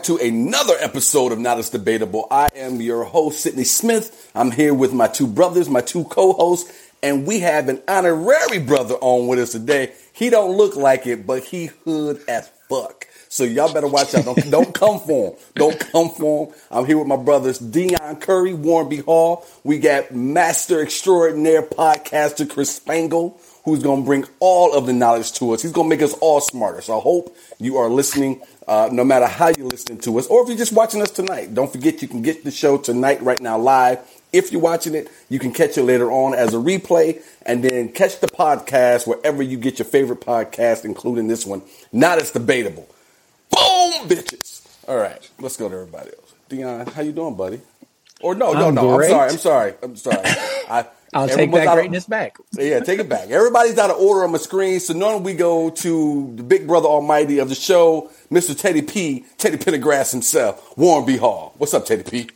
back to another episode of Now That's Debatable. I am your host, Sidney Smith. I'm here with my two brothers, my two co-hosts, and we have an honorary brother on with us today. He don't look like it, but he hood as fuck. So y'all better watch out. Don't, don't come for him. Don't come for him. I'm here with my brothers, Deon Curry, Warren B. Hall. We got Master Extraordinaire podcaster Chris Spangle, who's going to bring all of the knowledge to us. He's going to make us all smarter. So I hope you are listening, uh, no matter how you're listening to us, or if you're just watching us tonight. Don't forget you can get the show tonight, right now, live. If you're watching it, you can catch it later on as a replay and then catch the podcast wherever you get your favorite podcast, including this one. Now That's Debatable. Boom, bitches. All right, let's go to everybody else. Deon, how you doing, buddy? Or no, no, I'm no. great. I'm sorry. I'm sorry. I'm sorry. I, I'll take everyone's that out of- greatness back. yeah, take it back. Everybody's out of order on my screen, so normally we go to the big brother almighty of the show, Mr. Teddy P, Teddy Pendergrass himself, Warren B. Hall. What's up, Teddy P?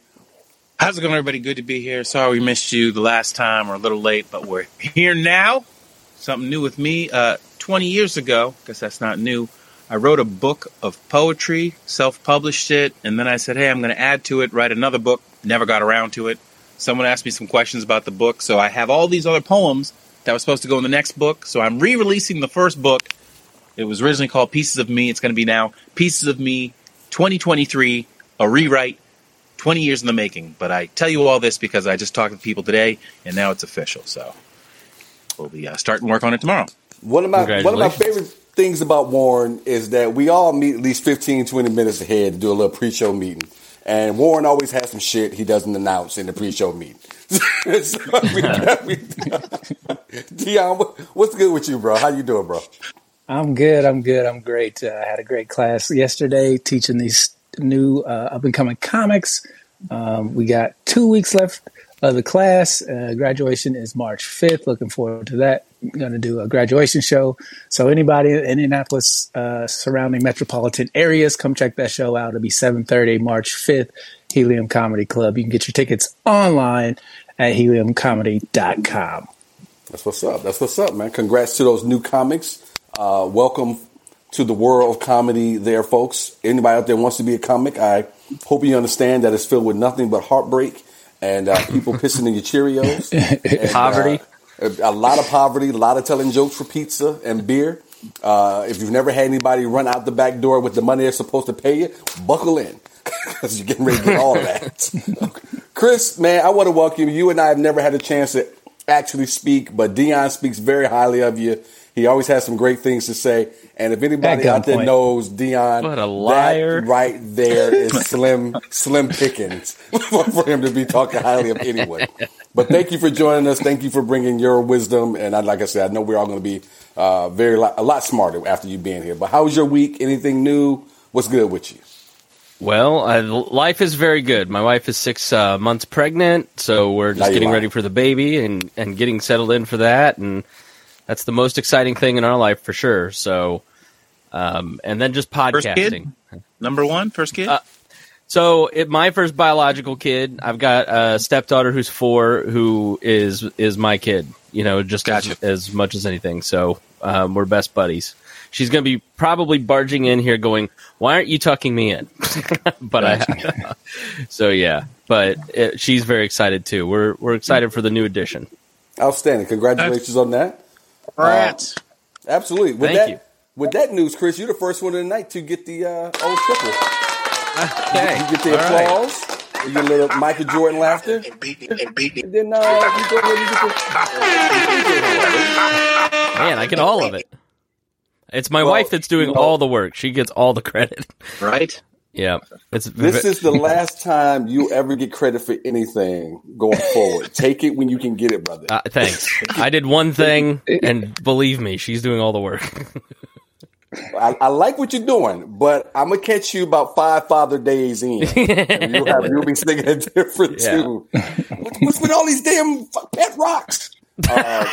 How's it going, everybody? Good to be here. Sorry we missed you the last time. We're a little late, but we're here now. Something new with me. Uh, 20 years ago, guess that's not new, I wrote a book of poetry, self published it, and then I said, hey, I'm going to add to it, write another book. Never got around to it. Someone asked me some questions about the book, so I have all these other poems that were supposed to go in the next book. So I'm re releasing the first book. It was originally called Pieces of Me. It's going to be now Pieces of Me 2023, a rewrite 20 years in the making. But I tell you all this because I just talked to people today, and now it's official. So we'll be uh, starting work on it tomorrow. One of my one of my favorite things about Warren is that we all meet at least 15, 20 minutes ahead to do a little pre-show meeting. And Warren always has some shit he doesn't announce in the pre-show meeting. so we, we, Deon, what's good with you, bro? How you doing, bro? I'm good. I'm good. I'm great. Uh, I had a great class yesterday teaching these new uh, up and coming comics. Um, we got two weeks left of the class. Uh, graduation is March 5th. Looking forward to that. I'm going to do a graduation show. So anybody in Indianapolis uh, surrounding metropolitan areas, come check that show out. It'll be 7:30 March 5th. Helium Comedy Club. You can get your tickets online at heliumcomedy.com. That's what's up. That's what's up, man. Congrats to those new comics. Uh, welcome to the world of comedy there, folks. Anybody out there wants to be a comic, I hope you understand that it's filled with nothing but heartbreak and uh, people pissing in your Cheerios. And, Poverty. uh, a, lot of poverty, a lot of telling jokes for pizza and beer. Uh, if you've never had anybody run out the back door with the money they're supposed to pay you, buckle in because you're getting ready to get all that. Chris, man, I want to welcome you. You and I have never had a chance to actually speak, but Deon speaks very highly of you. He always has some great things to say. And if anybody out there gunpoint. knows Deon, What a liar. that right there is slim, slim pickings for, for him to be talking highly of anyone. But thank you for joining us. Thank you for bringing your wisdom. And I, like I said, I know we're all going to be uh, very a lot smarter after you being here. But how was your week? Anything new? What's good with you? Well, uh, life is very good. My wife is six uh, months pregnant, so we're just getting lying. ready for the baby and, and getting settled in for that. And that's the most exciting thing in our life for sure. So, um, and then just First kid? podcasting. Number one, first kid? Uh, So, it, my first biological kid, I've got a stepdaughter who's four, who is is my kid. You know, just Gotcha. as, as much as anything. So, um, we're best buddies. She's going to be probably barging in here, going, "Why aren't you tucking me in?" but I, so yeah. But it, she's very excited too. We're we're excited for the new edition. Outstanding. Congratulations on that. Rats. Absolutely. With Thank that, you. With that news, Chris, you're the first one of the night to get the uh, old triple. Okay, You you get the All right. applause. You get a little Michael Jordan laughter. And then uh, you go ahead and get the. Man, I get all of it. It's my Well, wife that's doing you know- all the work. She gets all the credit. Right? Yeah, it's This is the last time you ever get credit for anything going forward. Take it when you can get it, brother. Uh, thanks. I did one thing, and believe me, she's doing all the work. I, I like what you're doing, but I'm gonna catch you about five Father Days in. You'll, have, you'll be singing a different Yeah. tune. What- What's with all these damn pet rocks? Um,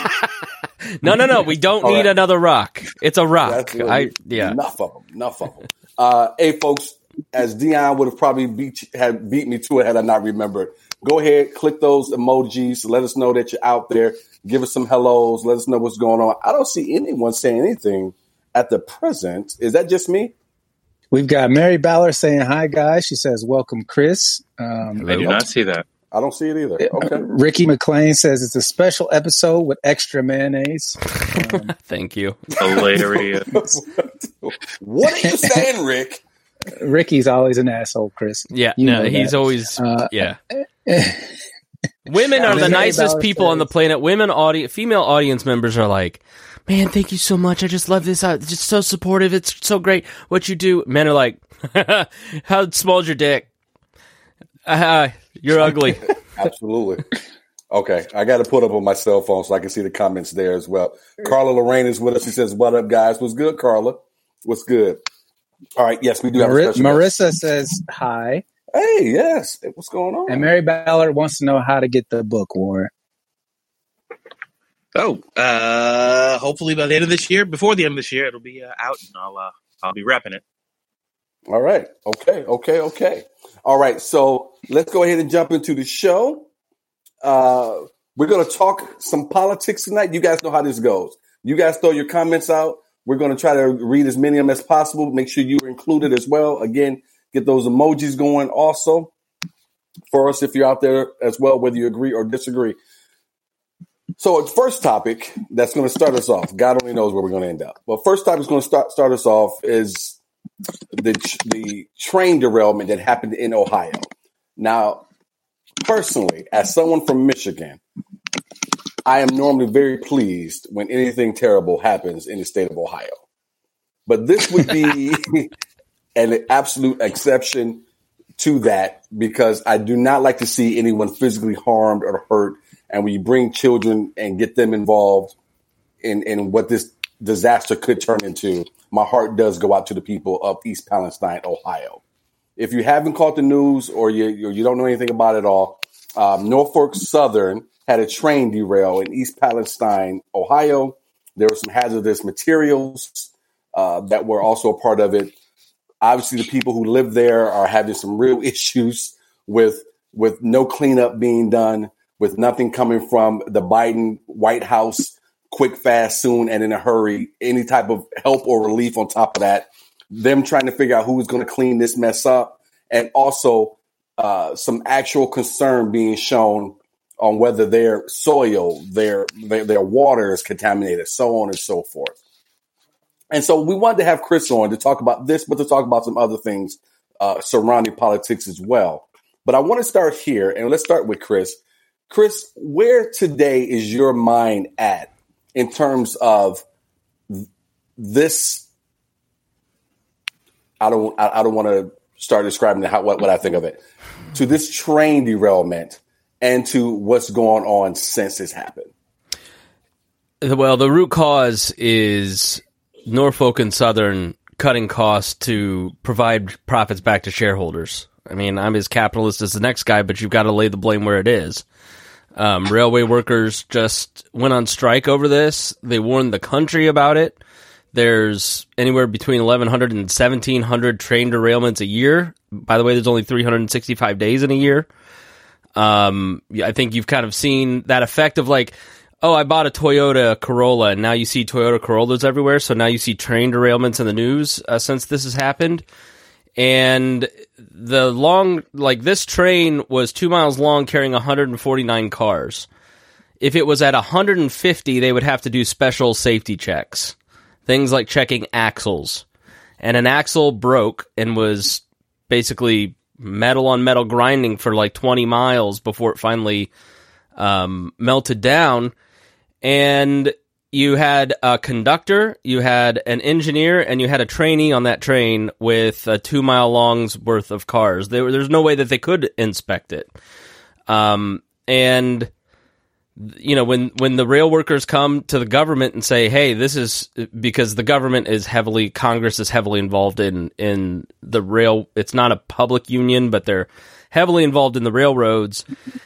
no, no, no. We don't need right. another rock. It's a rock. I yeah. Enough of them. Enough of them. Uh, hey, folks, as Deon would have probably beat had beat me to it had I not remembered. Go ahead, click those emojis. Let us know that you're out there. Give us some hellos. Let us know what's going on. I don't see anyone saying anything at the present. Is that just me? We've got Mary Ballard saying hi, guys. She says, "Welcome, Chris." Um, I do not see that. I don't see it either. Okay. Ricky McLean says it's a special episode with extra mayonnaise. Um, Thank you. Hilarious. what are you saying, Rick? Ricky's always an asshole, Chris. Yeah, You no, he's that. always Uh, yeah. Women are the nicest people on the planet. Women audience, female audience members are like, "Man, thank you so much. I just love this. Uh, It's just so supportive. It's so great what you do." Men are like, "How small's your dick? Uh, you're ugly." Absolutely. Okay, I got to put up on my cell phone so I can see the comments there as well. Carla Lorraine is with us. She says, "What up, guys? What's good, Carla? What's good?" All right. Yes, we do have a Mari- special guest. Marissa says hi, Hey, yes. What's going on? and Mary Ballard wants to know how to get the book, Warren. Oh, uh, hopefully by the end of this year, before the end of this year, it'll be uh, out, and I'll uh, I'll be wrapping it. All right. Okay. Okay. Okay. All right. So let's go ahead and jump into the show. Uh, we're going to talk some politics tonight. You guys know how this goes. You guys throw your comments out. We're going to try to read as many of them as possible. Make sure you're included as well. Again, get those emojis going also for us if you're out there as well, whether you agree or disagree. So, first topic that's going to start us off. God only knows where we're going to end up. But first topic is going to start start us off is the the train derailment that happened in Ohio. Now, personally, as someone from Michigan, I am normally very pleased when anything terrible happens in the state of Ohio. But this would be an absolute exception to that because I do not like to see anyone physically harmed or hurt. And when you bring children and get them involved in, in what this disaster could turn into, my heart does go out to the people of East Palestine, Ohio. If you haven't caught the news or you, you, don't know anything about it all, um, Norfolk Southern had a train derail in East Palestine, Ohio. There were some hazardous materials uh, that were also a part of it. Obviously, the people who live there are having some real issues with with no cleanup being done, with nothing coming from the Biden White House quick, fast, soon, and in a hurry. Any type of help or relief on top of that. Them trying to figure out who is going to clean this mess up, and also uh, some actual concern being shown on whether their soil, their, their their water is contaminated, so on and so forth. And so we wanted to have Chris on to talk about this, but to talk about some other things uh, surrounding politics as well. But I want to start here, and let's start with Chris. Chris, where today is your mind at in terms of th- this? I don't. I, I don't want to start describing how what, what I think of it. To this train derailment and to what's going on since this happened. Well, the root cause is Norfolk and Southern cutting costs to provide profits back to shareholders. I mean, I'm as capitalist as the next guy, but you've got to lay the blame where it is. Um, railway workers just went on strike over this. They warned the country about it. There's anywhere between 1,100 and 1,700 train derailments a year. By the way, there's only 365 days in a year. Um, I think you've kind of seen that effect of like, oh, I bought a Toyota Corolla, and now you see Toyota Corollas everywhere. So now you see train derailments in the news uh, since this has happened. And the long, like this train was two miles long, carrying 149 cars. If it was at 150, they would have to do special safety checks, things like checking axles. And an axle broke and was basically metal on metal grinding for like 20 miles before it finally um, melted down. And you had a conductor, you had an engineer, and you had a trainee on that train with a two mile long's worth of cars. There, there's no way that they could inspect it. Um, and you know when when the rail workers come to the government and say, "Hey, this is because the government is heavily Congress is heavily involved in in the rail. It's not a public union, but they're heavily involved in the railroads."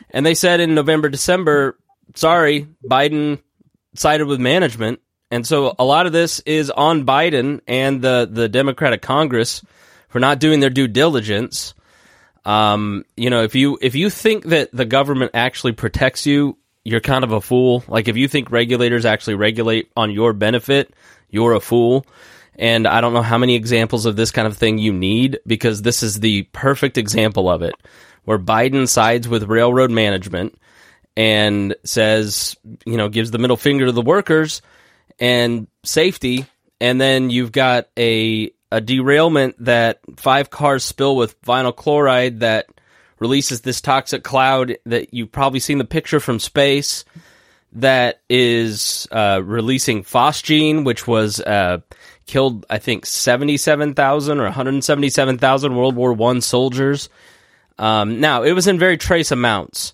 And they said in November, December, "Sorry, Biden sided with management." And so a lot of this is on Biden and the the Democratic Congress for not doing their due diligence. Um, you know, if you if you think that the government actually protects you, you're kind of a fool. Like if you think regulators actually regulate on your benefit, you're a fool. And I don't know how many examples of this kind of thing you need because this is the perfect example of it, where Biden sides with railroad management and says, you know, gives the middle finger to the workers and safety. And then you've got a, a derailment that five cars spill with vinyl chloride that releases this toxic cloud that you've probably seen the picture from space that is uh, releasing phosgene, which was uh, killed, I think, 77,000 or 177,000 World War One soldiers. Um, now, it was in very trace amounts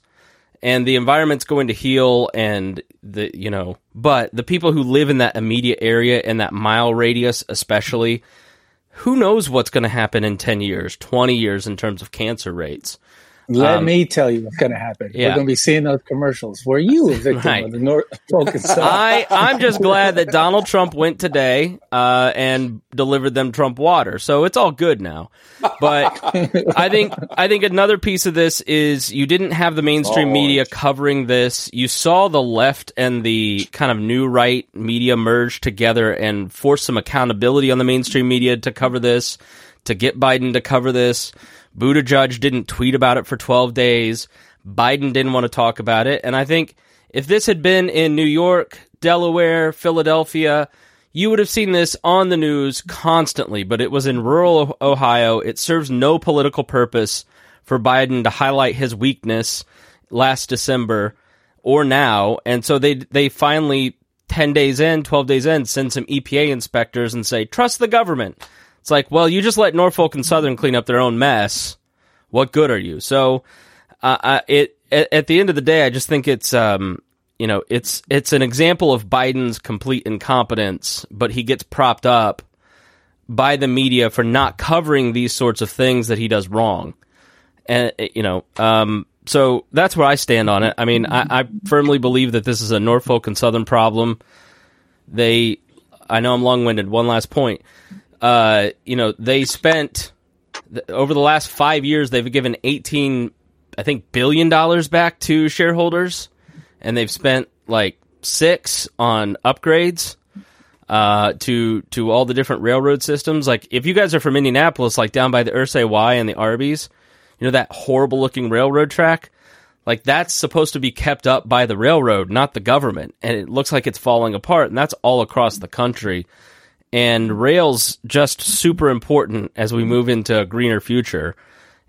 and the environment's going to heal and the you know but the people who live in that immediate area and that mile radius especially who knows what's going to happen in 10 years 20 years in terms of cancer rates let um, me tell you what's going to happen. Yeah. We're going to be seeing those commercials. Were you a victim right. of the North I I'm just glad that Donald Trump went today uh, and delivered them Trump water, so it's all good now. But I think I think another piece of this is you didn't have the mainstream oh. media covering this. You saw the left and the kind of new right media merge together and force some accountability on the mainstream media to cover this, to get Biden to cover this. Buttigieg didn't tweet about it for 12 days. Biden didn't want to talk about it. And I think if this had been in New York, Delaware, Philadelphia, you would have seen this on the news constantly, but it was in rural Ohio. It serves no political purpose for Biden to highlight his weakness last December or now. And so they they finally 10 days in, 12 days in send some EPA inspectors and say, "Trust the government." It's like, well, you just let Norfolk and Southern clean up their own mess. What good are you? So, uh, it at, at, the end of the day, I just think it's um, you know, it's it's an example of Biden's complete incompetence, but he gets propped up by the media for not covering these sorts of things that he does wrong. And you know, um, so that's where I stand on it. I mean, I, I firmly believe that this is a Norfolk and Southern problem. They, I know I'm long winded. One last point uh, you know, they spent over the last five years, they've given 18, I think, billion dollars back to shareholders, and they've spent like six on upgrades uh, to to all the different railroad systems. Like, if you guys are from Indianapolis, like down by the Ursay Y and the Arby's, you know that horrible looking railroad track. Like that's supposed to be kept up by the railroad, not the government, and it looks like it's falling apart. And that's all across the country and rails just super important as we move into a greener future.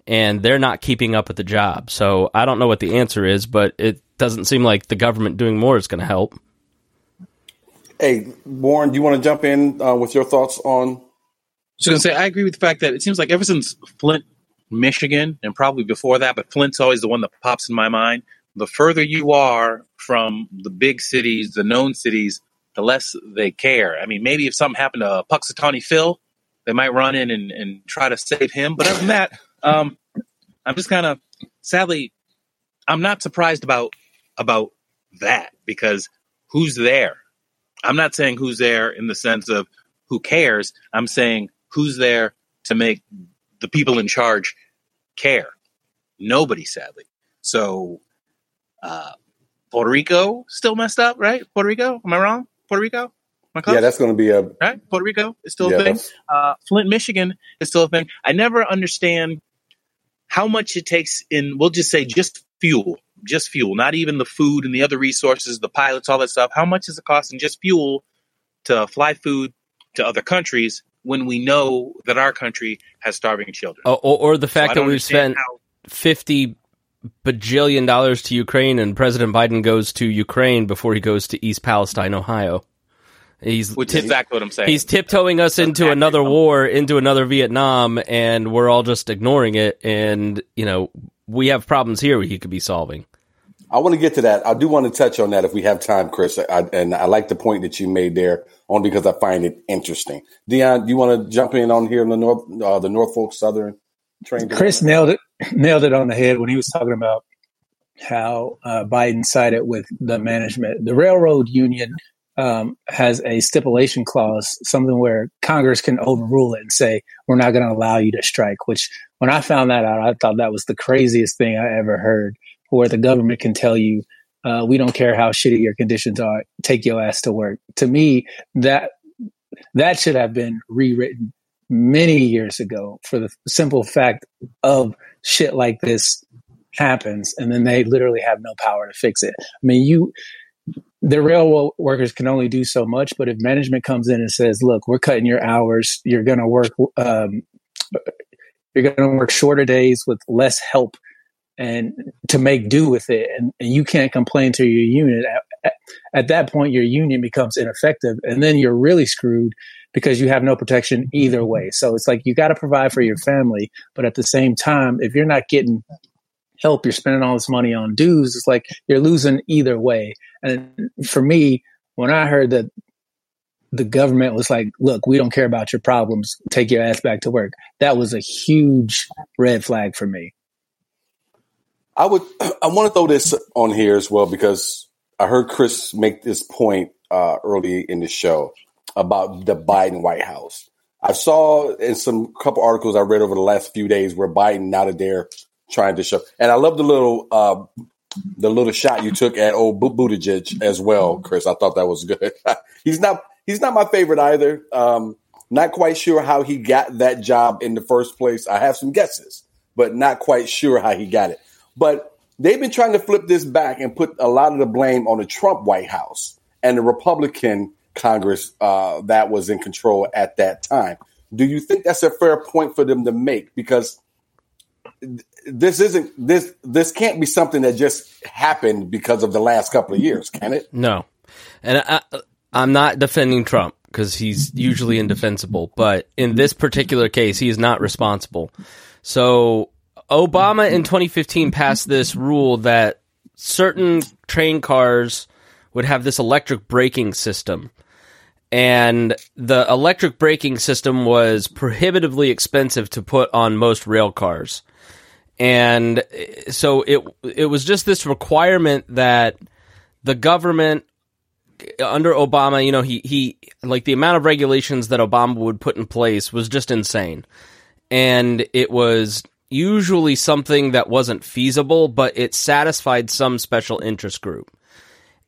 And they're not keeping up with the job. So i don't know what the answer is but it doesn't seem like the government doing more is going to help. Hey warren do you want to jump in uh, with your thoughts on? So going to say i agree with the fact that it seems like ever since flint michigan and probably before that but flint's always the one that pops in my mind the further you are from the big cities the known cities the less they care. I mean, maybe if something happened to Punxsutawney Phil, they might run in and, and try to save him. But other than that, um, I'm just kind of sadly, I'm not surprised about about that because who's there? I'm not saying who's there in the sense of who cares. I'm saying who's there to make the people in charge care. Nobody, sadly. So, uh, Puerto Rico still messed up, right? Puerto Rico, am I wrong? Puerto Rico? Yeah, that's going to be a right. Puerto Rico is still yeah, a thing. Uh, Flint, Michigan is still a thing. I never understand how much it takes in. We'll just say just fuel, just fuel, not even the food and the other resources, the pilots, all that stuff. How much is it costing just fuel to fly food to other countries when we know that our country has starving children? or, or, the fact so that we've spent how, fifty bajillion dollars to Ukraine, and President Biden goes to Ukraine before he goes to East Palestine, Ohio. He's which is exactly what I'm saying. He's tiptoeing us into another war, into another Vietnam, and we're all just ignoring it. And you know, we have problems here he could be solving. I want to get to that. I do want to touch on that if we have time, Chris. I, and I like the point that you made there, only because I find it interesting. Deon, do you want to jump in on here in the North, uh, the Norfolk Southern train? Chris nailed it nailed it on the head when he was talking about how uh, Biden sided with the management. The railroad union um, has a stipulation clause, something where Congress can overrule it and say, we're not going to allow you to strike. Which, when I found that out, I thought that was the craziest thing I ever heard, where the government can tell you, uh, we don't care how shitty your conditions are, take your ass to work. To me, that that should have been rewritten many years ago for the simple fact of shit like this happens and then they literally have no power to fix it. I mean, you the railroad workers can only do so much, but if management comes in and says, "Look, we're cutting your hours. You're going to work. Um, you're going to work shorter days with less help, and to make do with it, and, and you can't complain to your union." At, at that point, your union becomes ineffective, and then you're really screwed because you have no protection either way. So it's like you got to provide for your family, but at the same time, if you're not getting help, you're spending all this money on dues. It's like you're losing either way. And for me, when I heard that the government was like, look, we don't care about your problems, take your ass back to work, that was a huge red flag for me. I would, I want to throw this on here as well because I heard Chris make this point uh, early in the show about the Biden White House. I saw in some couple articles I read over the last few days where Biden now that they're trying to show, and I love the little uh, the little shot you took at old Buttigieg as well, Chris. I thought that was good. he's not he's not my favorite either. Um, not quite sure how he got that job in the first place. I have some guesses, but not quite sure how he got it. But they've been trying to flip this back and put a lot of the blame on the Trump White House and the Republican Congress uh, that was in control at that time. Do you think that's a fair point for them to make? Because this isn't this this can't be something that just happened because of the last couple of years, can it? No, and I, I'm not defending Trump because he's usually indefensible, but in this particular case, he is not responsible. So Obama in 2015 passed this rule that certain train cars would have this electric braking system. And the electric braking system was prohibitively expensive to put on most rail cars. And so it it was just this requirement that the government under Obama, you know, he he like the amount of regulations that Obama would put in place was just insane. And it was usually something that wasn't feasible, but it satisfied some special interest group.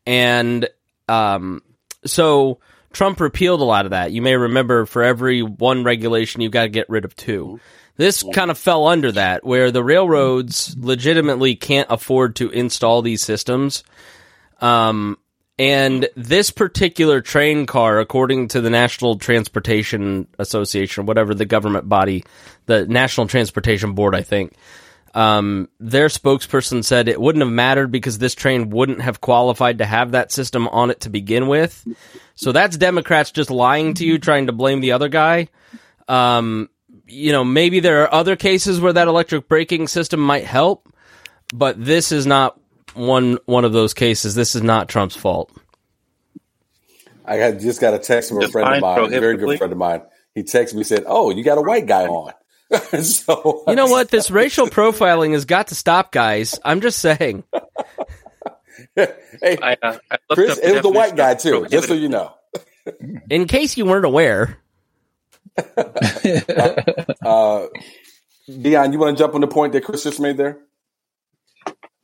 And um, so Trump repealed a lot of that. You may remember for every one regulation, you've got to get rid of two. This kind of fell under that, where the railroads legitimately can't afford to install these systems. Um, and this particular train car, according to the National Transportation Association, whatever the government body, the National Transportation Board, I think, um, their spokesperson said it wouldn't have mattered because this train wouldn't have qualified to have that system on it to begin with. So that's Democrats just lying to you, trying to blame the other guy. Um, you know, maybe there are other cases where that electric braking system might help, but this is not one one of those cases. This is not Trump's fault. I had just got a text from a friend of mine, a very good friend of mine. He texted me said, "Oh, you got a white guy on." so you know what? This racial profiling has got to stop, guys. I'm just saying. hey, I, uh, I Chris, it was the white guy too. Just so you know. In case you weren't aware. uh, uh, Deon, you want to jump on the point that Chris just made there?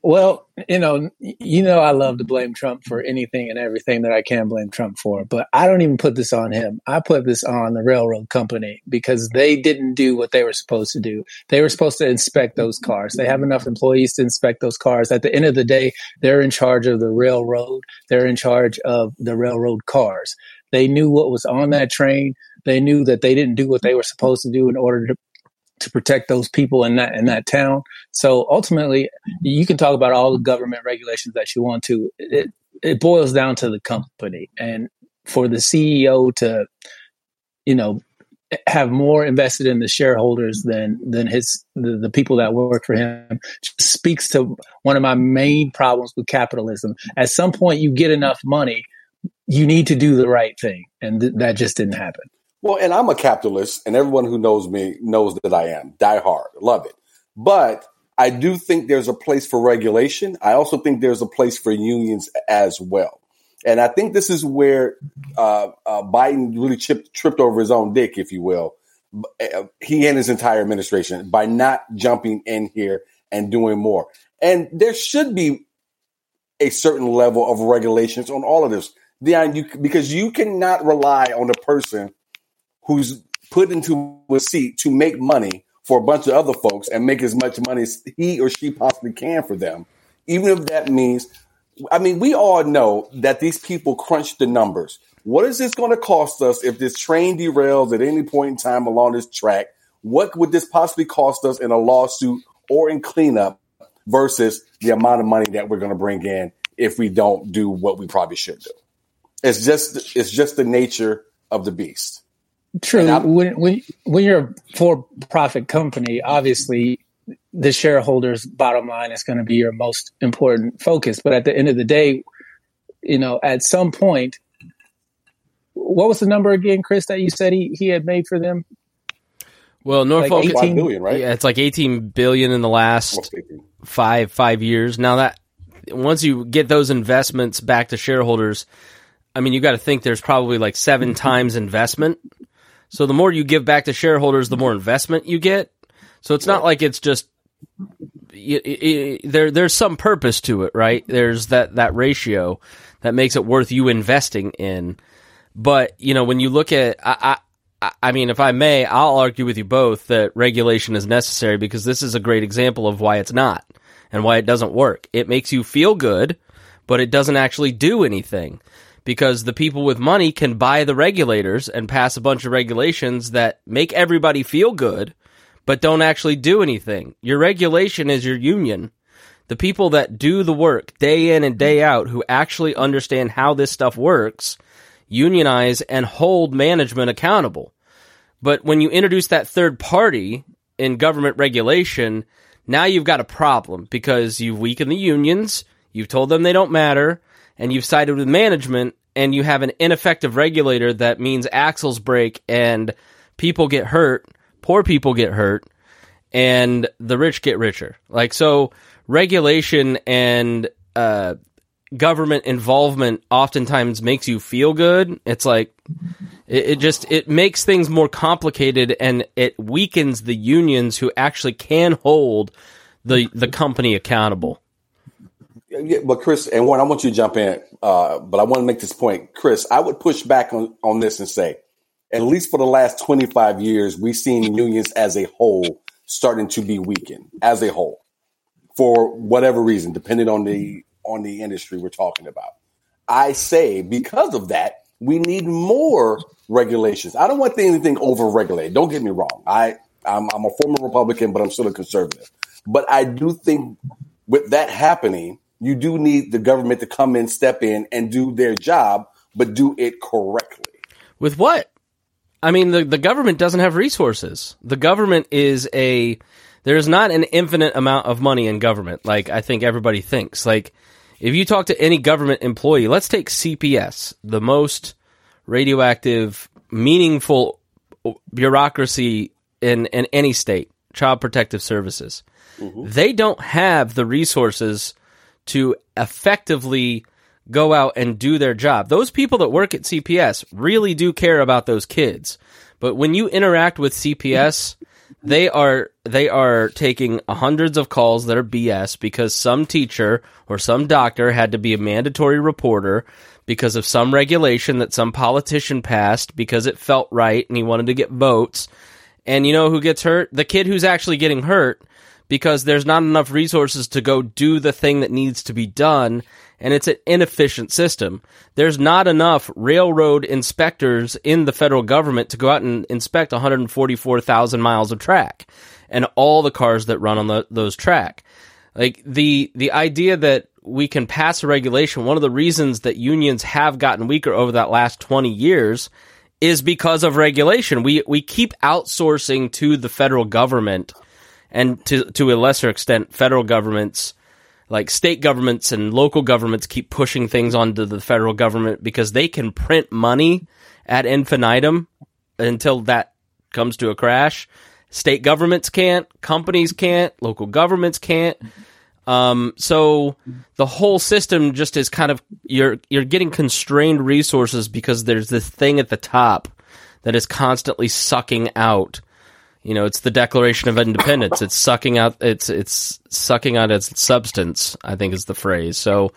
Well, you know, you know, I love to blame Trump for anything and everything that I can blame Trump for, but I don't even put this on him. I put this on the railroad company because they didn't do what they were supposed to do. They were supposed to inspect those cars. They have enough employees to inspect those cars. At the end of the day, they're in charge of the railroad. They're in charge of the railroad cars. They knew what was on that train. They knew that they didn't do what they were supposed to do in order to to protect those people in that in that town. So ultimately, you can talk about all the government regulations that you want to. It it boils down to the company, and for the CEO to, you know, have more invested in the shareholders than than his the, the people that work for him speaks to one of my main problems with capitalism. At some point, you get enough money, you need to do the right thing, and th- that just didn't happen. Well, and I'm a capitalist, and everyone who knows me knows that I am. Die hard, love it. But I do think there's a place for regulation. I also think there's a place for unions as well. And I think this is where uh, uh, Biden really tripped, tripped over his own dick, if you will. Uh, he and his entire administration by not jumping in here and doing more. And there should be a certain level of regulations on all of this Deon, you because you cannot rely on a person who's put into a seat to make money for a bunch of other folks and make as much money as he or she possibly can for them, even if that means. I mean, we all know that these people crunch the numbers. What is this going to cost us if this train derails at any point in time along this track? What would this possibly cost us in a lawsuit or in cleanup versus the amount of money that we're going to bring in if we don't do what we probably should do? It's just it's just the nature of the beast. True. When, when when you're a for-profit company, obviously the shareholders' bottom line is going to be your most important focus. But at the end of the day, you know, at some point, what was the number again, Chris, that you said he, he had made for them? Well, Norfolk, like 18 billion, right? Yeah, it's like 18 billion in the last five five years. Now that once you get those investments back to shareholders, I mean, you got to think there's probably like seven mm-hmm. times investment. So the more you give back to shareholders, the more investment you get. So it's not like it's just it, it, it, there. There's some purpose to it, right? There's that that ratio that makes it worth you investing in. But you know, when you look at, I, I, I mean, if I may, I'll argue with you both that regulation is necessary because this is a great example of why it's not and why it doesn't work. It makes you feel good, but it doesn't actually do anything because the people with money can buy the regulators and pass a bunch of regulations that make everybody feel good, but don't actually do anything. Your regulation is your union. The people that do the work day in and day out who actually understand how this stuff works unionize and hold management accountable. But when you introduce that third party in government regulation, now you've got a problem because you've weakened the unions, you've told them they don't matter, and you've sided with management, and you have an ineffective regulator that means axles break and people get hurt, poor people get hurt, and the rich get richer. Like, so regulation and uh, government involvement oftentimes makes you feel good. It's like it, it, just it makes things more complicated and it weakens the unions who actually can hold the the company accountable. Yeah, but Chris and Warren, I want you to jump in, uh, but I want to make this point, Chris. I would push back on, on this and say, at least for the last twenty five years, we've seen unions as a whole starting to be weakened as a whole for whatever reason, depending on the on the industry we're talking about. I say because of that, we need more regulations. I don't want anything over regulated. Don't get me wrong. I I'm, I'm a former Republican, but I'm still a conservative. But I do think with that happening, you do need the government to come in, step in, and do their job, but do it correctly. With what? I mean, the, the government doesn't have resources. The government is a, there's not an infinite amount of money in government, like I think everybody thinks. Like, if you talk to any government employee, let's take CPS, the most radioactive, meaningful bureaucracy in, in any state, Child Protective Services. Mm-hmm. They don't have the resources to effectively go out and do their job. Those people that work at CPS really do care about those kids. But when you interact with CPS, they are they are taking hundreds of calls that are BS because some teacher or some doctor had to be a mandatory reporter because of some regulation that some politician passed because it felt right and he wanted to get votes. And you know who gets hurt? The kid who's actually getting hurt because there's not enough resources to go do the thing that needs to be done and it's an inefficient system. There's not enough railroad inspectors in the federal government to go out and inspect 144,000 miles of track and all the cars that run on the, those track. Like the the idea that we can pass a regulation, one of the reasons that unions have gotten weaker over that last 20 years is because of regulation. We we keep outsourcing to the federal government and to to a lesser extent federal governments like state governments and local governments keep pushing things onto the federal government because they can print money at infinitum until that comes to a crash. State governments can't, companies can't, local governments can't. Um, so the whole system just is kind of you're you're getting constrained resources because there's this thing at the top that is constantly sucking out You know, it's the Declaration of Independence. it's sucking out it's it's sucking out its substance. I think is the phrase. So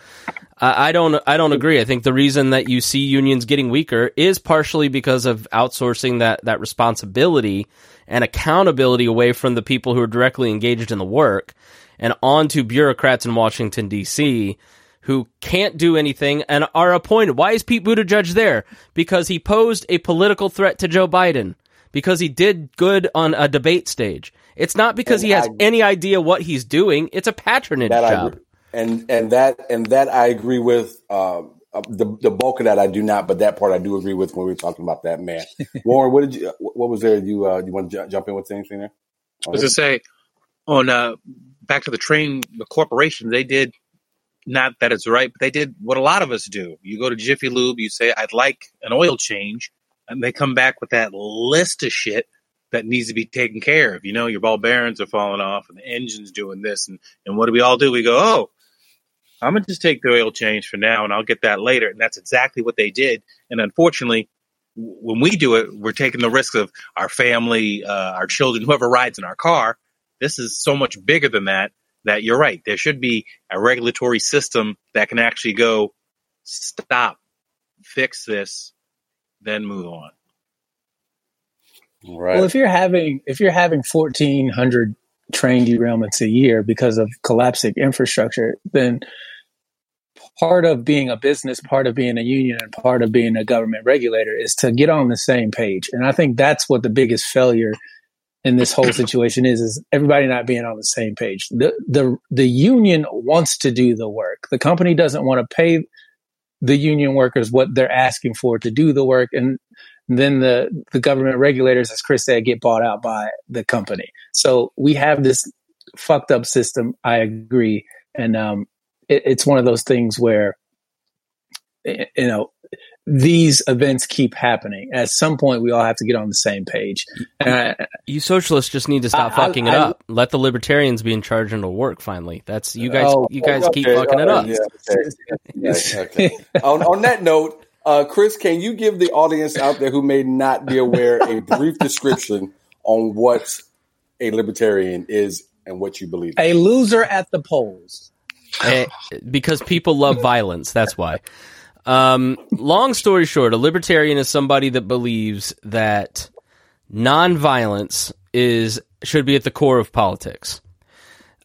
I, I don't I don't agree. I think the reason that you see unions getting weaker is partially because of outsourcing that that responsibility and accountability away from the people who are directly engaged in the work and onto bureaucrats in Washington D.C. who can't do anything and are appointed. Why is Pete Buttigieg there? Because he posed a political threat to Joe Biden. Because he did good on a debate stage. It's not because And he has I- any idea what he's doing. It's a patronage that I job. agree- and and that and that I agree with. Um, uh, the the bulk of that I do not, but that part I do agree with when we were talking about that man. Warren, what did you? What was there? You uh, you want to ju- jump in with anything there? I was to say on uh, back to the train, the corporation they did not that it's right, but they did what a lot of us do. You go to Jiffy Lube, you say I'd like an oil change, and they come back with that list of shit that needs to be taken care of. You know, your ball bearings are falling off, and the engine's doing this, and and what do we all do? We go, oh. I'm gonna just take the oil change for now, and I'll get that later. And that's exactly what they did. And unfortunately, when we do it, we're taking the risk of our family, uh, our children, whoever rides in our car. This is so much bigger than that. That you're right. There should be a regulatory system that can actually go stop, fix this, then move on. Right. Well, if you're having if you're having fourteen hundred train derailments a year because of collapsing infrastructure, then part of being a business, part of being a union, and part of being a government regulator is to get on the same page. And I think that's what the biggest failure in this whole situation is: is everybody not being on the same page. the the The union wants to do the work. The company doesn't want to pay the union workers what they're asking for to do the work, and then the the government regulators, as Chris said, get bought out by the company. So we have this fucked up system. I agree, and um, it, it's one of those things where you know these events keep happening. At some point, we all have to get on the same page. And I, You socialists just need to stop I- I- fucking it I- up. Let the libertarians be in charge and it'll work finally. That's you guys. Oh, you guys keep Okay, fucking it up. yeah, okay, okay, okay. on, on that note, uh, Chris, can you give the audience out there who may not be aware a brief description on what a libertarian is and what you believe? a loser at the polls. Eh, because people love violence. That's why. Um, long story short, a libertarian is somebody that believes that nonviolence is should be at the core of politics.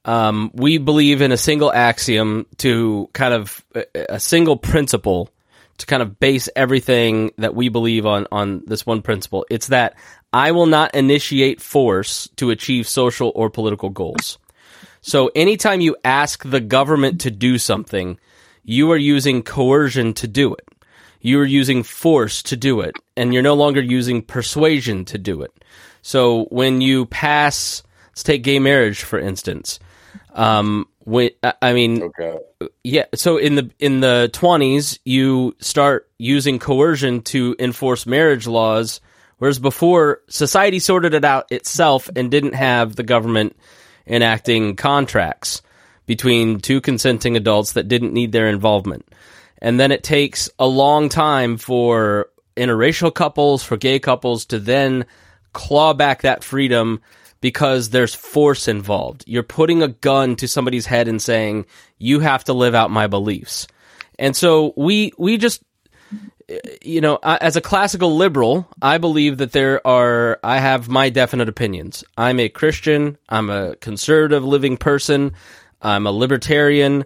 Um, we believe in a single axiom to kind of a, single principle to kind of base everything that we believe on on this one principle. It's that I will not initiate force to achieve social or political goals. So anytime you ask the government to do something, you are using coercion to do it. You are using force to do it, and you're no longer using persuasion to do it. So when you pass, let's take gay marriage for instance. Um, when I I mean, Okay. yeah. So in the in the twenties, you start using coercion to enforce marriage laws, whereas before society sorted it out itself and didn't have the government enacting contracts between two consenting adults that didn't need their involvement. And then it takes a long time for interracial couples, for gay couples to then claw back that freedom because there's force involved. You're putting a gun to somebody's head and saying, "You have to live out my beliefs." And so we we just you know, as a classical liberal, I believe that there are I have my definite opinions. I'm a Christian, I'm a conservative living person, I'm a libertarian.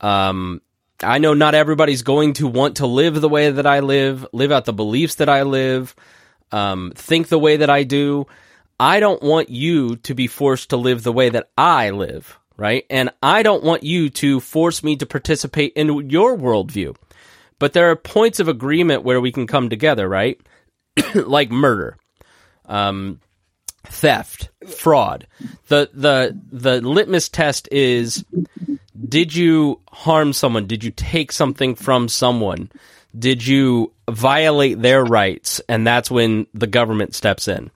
Um I know not everybody's going to want to live the way that I live, live out the beliefs that I live, um, think the way that I do. I don't want you to be forced to live the way that I live, right? And I don't want you to force me to participate in your worldview. But there are points of agreement where we can come together, right? like murder, um, theft, fraud. The the the litmus test is did you harm someone? Did you take something from someone? Did you violate their rights? And that's when the government steps in.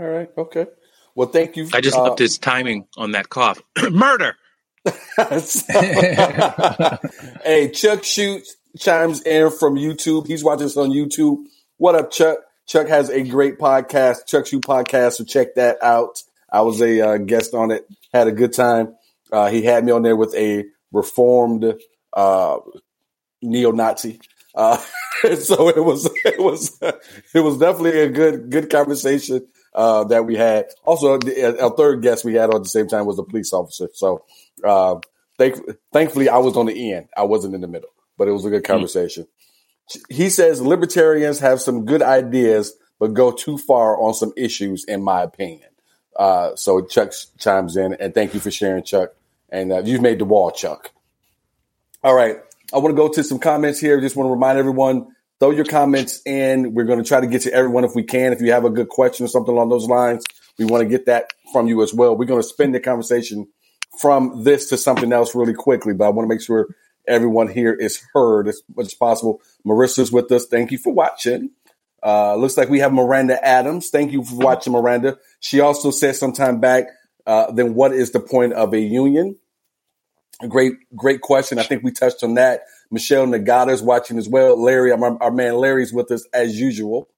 All right. Okay. Well, thank you. I just uh, loved his timing on that cough. Murder. hey, Chuck Shoots chimes in from YouTube. He's watching us on YouTube. What up, Chuck? Chuck has a great podcast, Chuck Shoe Podcast, so check that out. I was a uh, guest on it, had a good time. Uh, he had me on there with a reformed uh, neo-Nazi. Uh, so it was it was it was definitely a good good conversation uh, that we had. Also, the, our third guest we had on the same time was a police officer. So uh, thank, thankfully, I was on the end. I wasn't in the middle, but it was a good conversation. Mm. He says libertarians have some good ideas, but go too far on some issues, in my opinion. Uh, so Chuck chimes in, and thank you for sharing, Chuck. And uh, you've made the wall, Chuck. All right. I want to go to some comments here. Just want to remind everyone throw your comments in. We're going to try to get to everyone if we can. If you have a good question or something along those lines, we want to get that from you as well. We're going to spin the conversation from this to something else really quickly, but I want to make sure everyone here is heard as much as possible. Marissa's with us. Thank you for watching. Uh, looks like we have Miranda Adams. Thank you for watching, Miranda. She also said sometime back, uh, then what is the point of a union? A great, great question. I think we touched on that. Michelle Nagata is watching as well. Larry, our, our man Larry's with us as usual.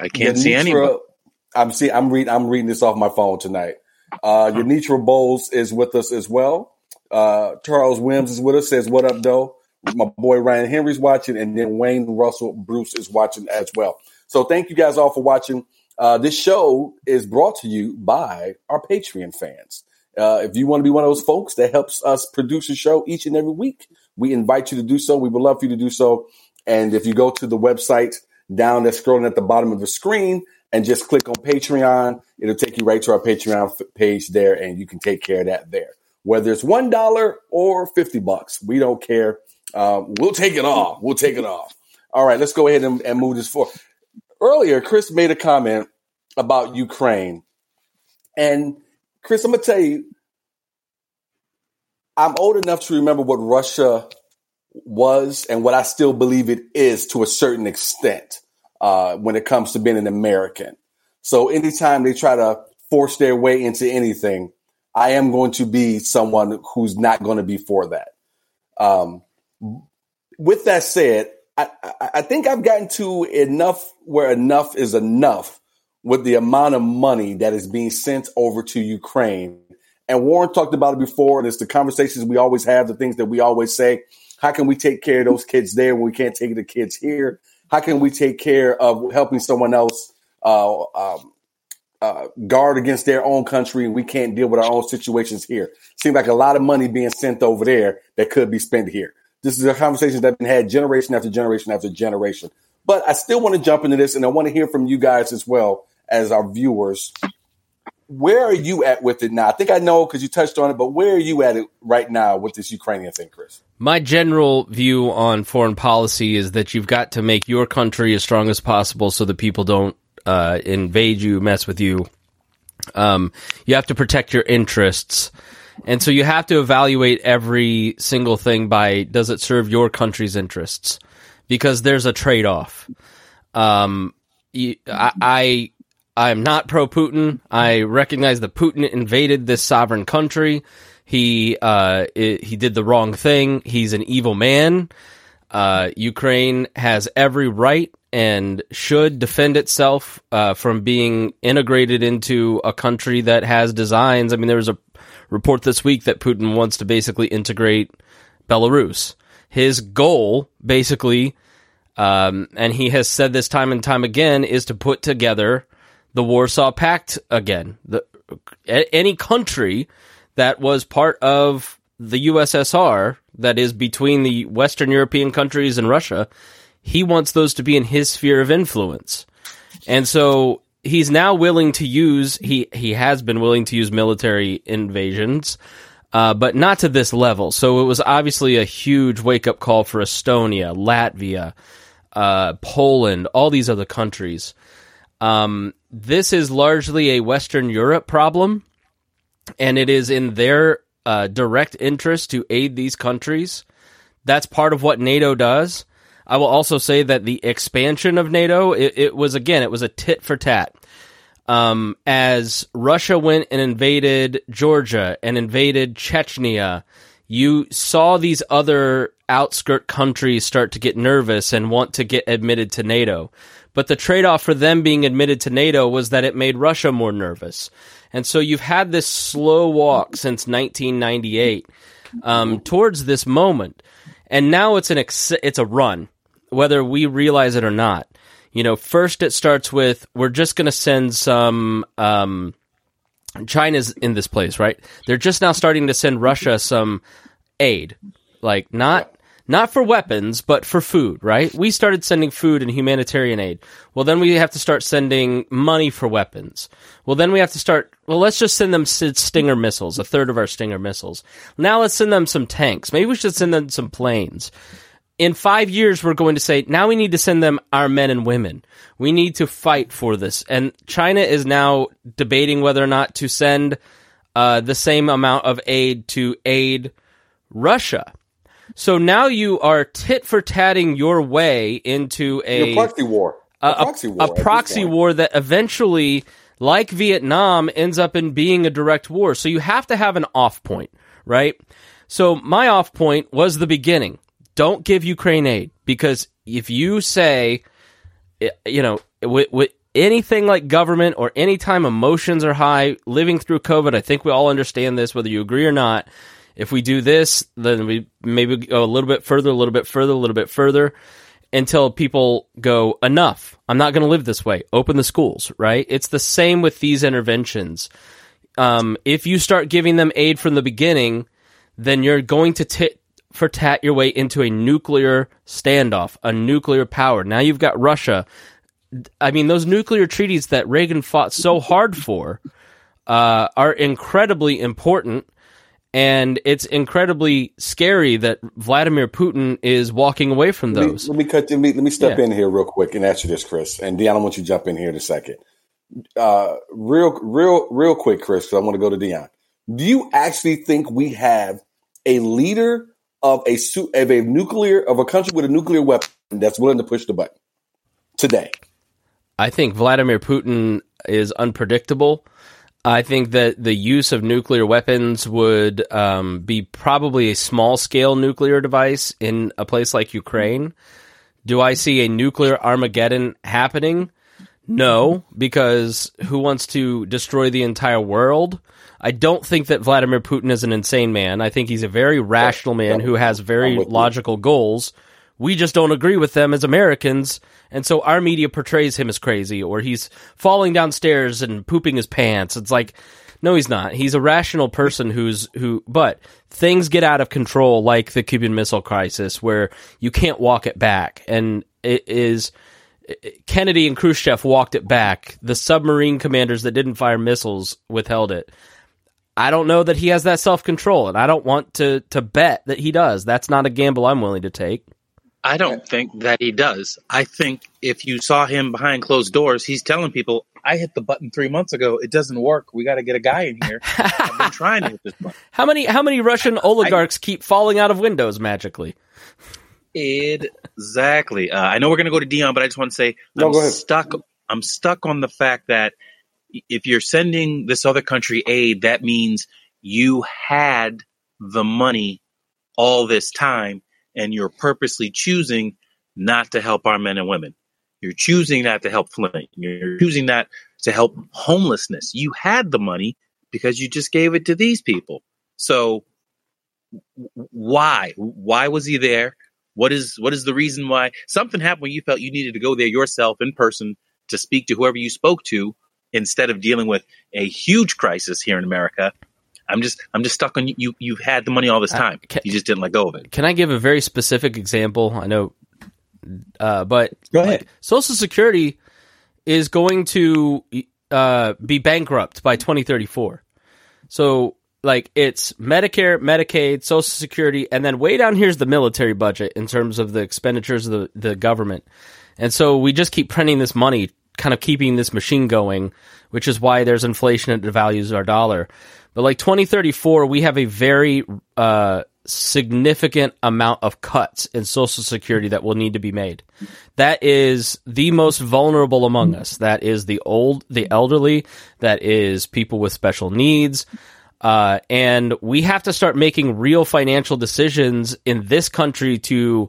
I can't see anyone. I'm see. I'm reading. I'm reading this off my phone tonight. Uh, Yanitra Bowles is with us as well. Uh, Charles Wims is with us. Says, "What up, though?" My boy Ryan Henry's watching, and then Wayne Russell Bruce is watching as well. So thank you guys all for watching. Uh, this show is brought to you by our Patreon fans. Uh, if you want to be one of those folks that helps us produce a show each and every week, we invite you to do so. We would love for you to do so. And if you go to the website down there, scrolling at the bottom of the screen, and just click on Patreon, it'll take you right to our Patreon page there, and you can take care of that there. Whether it's one dollar or fifty bucks, we don't care. Uh, we'll take it off. We'll take it off. All right, let's go ahead and, and move this forward. Earlier, Chris made a comment about Ukraine, and Chris, I'm gonna tell you, I'm old enough to remember what Russia was and what I still believe it is to a certain extent uh, when it comes to being an American. So anytime they try to force their way into anything, I am going to be someone who's not going to be for that. Um, with that said, I, I, think I've gotten to enough where enough is enough with the amount of money that is being sent over to Ukraine. And Warren talked about it before, and it's the conversations we always have, the things that we always say. How can we take care of those kids there when we can't take the kids here? How can we take care of helping someone else uh, um, uh, guard against their own country and we can't deal with our own situations here? Seems like a lot of money being sent over there that could be spent here. This is a conversation that's been had generation after generation after generation. But I still want to jump into this and I want to hear from you guys as well as our viewers. Where are you at with it now? I think I know because you touched on it, but where are you at it right now with this Ukrainian thing, Chris? My general view on foreign policy is that you've got to make your country as strong as possible so that people don't uh, invade you, mess with you. Um, you have to protect your interests. And so you have to evaluate every single thing by does it serve your country's interests? Because there's a trade off. Um, I, I I'm not pro Putin. I recognize that Putin invaded this sovereign country. He uh, it, he did the wrong thing. He's an evil man. Uh, Ukraine has every right and should defend itself uh, from being integrated into a country that has designs. I mean, there was a report this week that Putin wants to basically integrate Belarus. His goal, basically, um, and he has said this time and time again, is to put together the Warsaw Pact again. The, any country that was part of the USSR, that is between the Western European countries and Russia, he wants those to be in his sphere of influence. And so he's now willing to use, he, he has been willing to use military invasions, uh, but not to this level. So it was obviously a huge wake up call for Estonia, Latvia, uh, Poland, all these other countries. Um, this is largely a Western Europe problem, and it is in their uh, direct interest to aid these countries. That's part of what NATO does. I will also say that the expansion of NATO, it, it was again, it was a tit for tat. Um, as Russia went and invaded Georgia and invaded Chechnya, you saw these other outskirt countries start to get nervous and want to get admitted to NATO. But the trade off for them being admitted to NATO was that it made Russia more nervous. And so you've had this slow walk since 1998 um, towards this moment. And now it's an ex- it's a run, whether we realize it or not. You know, first it starts with we're just going to send some. Um, China's in this place, right? They're just now starting to send Russia some aid, like not not for weapons, but for food, right? We started sending food and humanitarian aid. Well, then we have to start sending money for weapons. Well, then we have to start, well, let's just send them Stinger missiles, a third of our Stinger missiles. Now let's send them some tanks. Maybe we should send them some planes. In five years, we're going to say, now we need to send them our men and women. We need to fight for this. And China is now debating whether or not to send uh, the same amount of aid to aid Russia. So now you are tit for tatting your way into a, a proxy war. A, a proxy war, a proxy war that eventually, like Vietnam, ends up in being a direct war. So you have to have an off point, right? So my off point was the beginning. Don't give Ukraine aid because if you say, eh, you know, with, with anything like government or anytime emotions are high, living through COVID, I think we all understand this, whether you agree or not if we do this, then we maybe go a little bit further, a little bit further, a little bit further until people go, enough. I'm not going to live this way. Open the schools, right? It's the same with these interventions. Um, if you start giving them aid from the beginning, then you're going to tit for tat your way into a nuclear standoff, a nuclear power. Now you've got Russia. I mean, those nuclear treaties that Reagan fought so hard for uh, are incredibly important and it's incredibly scary that Vladimir Putin is walking away from those. Let me, let me cut. Let me, let me step yeah. in here real quick and answer this, Chris. And Deon, I want you to jump in here in a second. Uh, real, real, real quick, Chris. Because I want to go to Deon. Do you actually think we have a leader of a of a nuclear of a country with a nuclear weapon that's willing to push the button today? I think Vladimir Putin is unpredictable. I think that the use of nuclear weapons would um, be probably a small scale nuclear device in a place like Ukraine. Do I see a nuclear Armageddon happening? No, because who wants to destroy the entire world? I don't think that Vladimir Putin is an insane man. I think he's a very rational man who has very logical goals. We just don't agree with them as Americans, and so our media portrays him as crazy, or he's falling downstairs and pooping his pants. It's like, no, he's not. He's a rational person who's who, but things get out of control, like the Cuban Missile Crisis, where you can't walk it back, and it is. Kennedy and Khrushchev walked it back. The submarine commanders that didn't fire missiles withheld it. I don't know that he has that self control, and I don't want to to bet that he does. That's not a gamble I'm willing to take. I don't think that he does. I think if you saw him behind closed doors, he's telling people, I hit the button three months ago. It doesn't work. We got to get a guy in here. I've been trying to hit this button. How many how many Russian oligarchs I, keep falling out of windows magically? Exactly. Uh, I know we're going to go to Deon, but I just want to say no, I'm stuck. I'm stuck on the fact that if you're sending this other country aid, that means you had the money all this time and you're purposely choosing not to help our men and women. You're choosing not to help Flint. You're choosing not to help homelessness. You had the money because you just gave it to these people. So why? Why was he there? What is what is the reason why something happened when you felt you needed to go there yourself in person to speak to whoever you spoke to instead of dealing with a huge crisis here in America I'm just I'm just stuck on you. You've had the money all this uh, time. Can, you just didn't let go of it. Can I give a very specific example? I know, uh, but go ahead. Like, Social Security is going to uh, be bankrupt by 2034. So like it's Medicare, Medicaid, Social Security, and then way down here's the military budget in terms of the expenditures of the, the government. And so we just keep printing this money, kind of keeping this machine going, which is why there's inflation that devalues our dollar. But like 2034, we have a very uh, significant amount of cuts in Social Security that will need to be made. That is the most vulnerable among us. That is the old, the elderly. That is people with special needs. Uh, and we have to start making real financial decisions in this country to,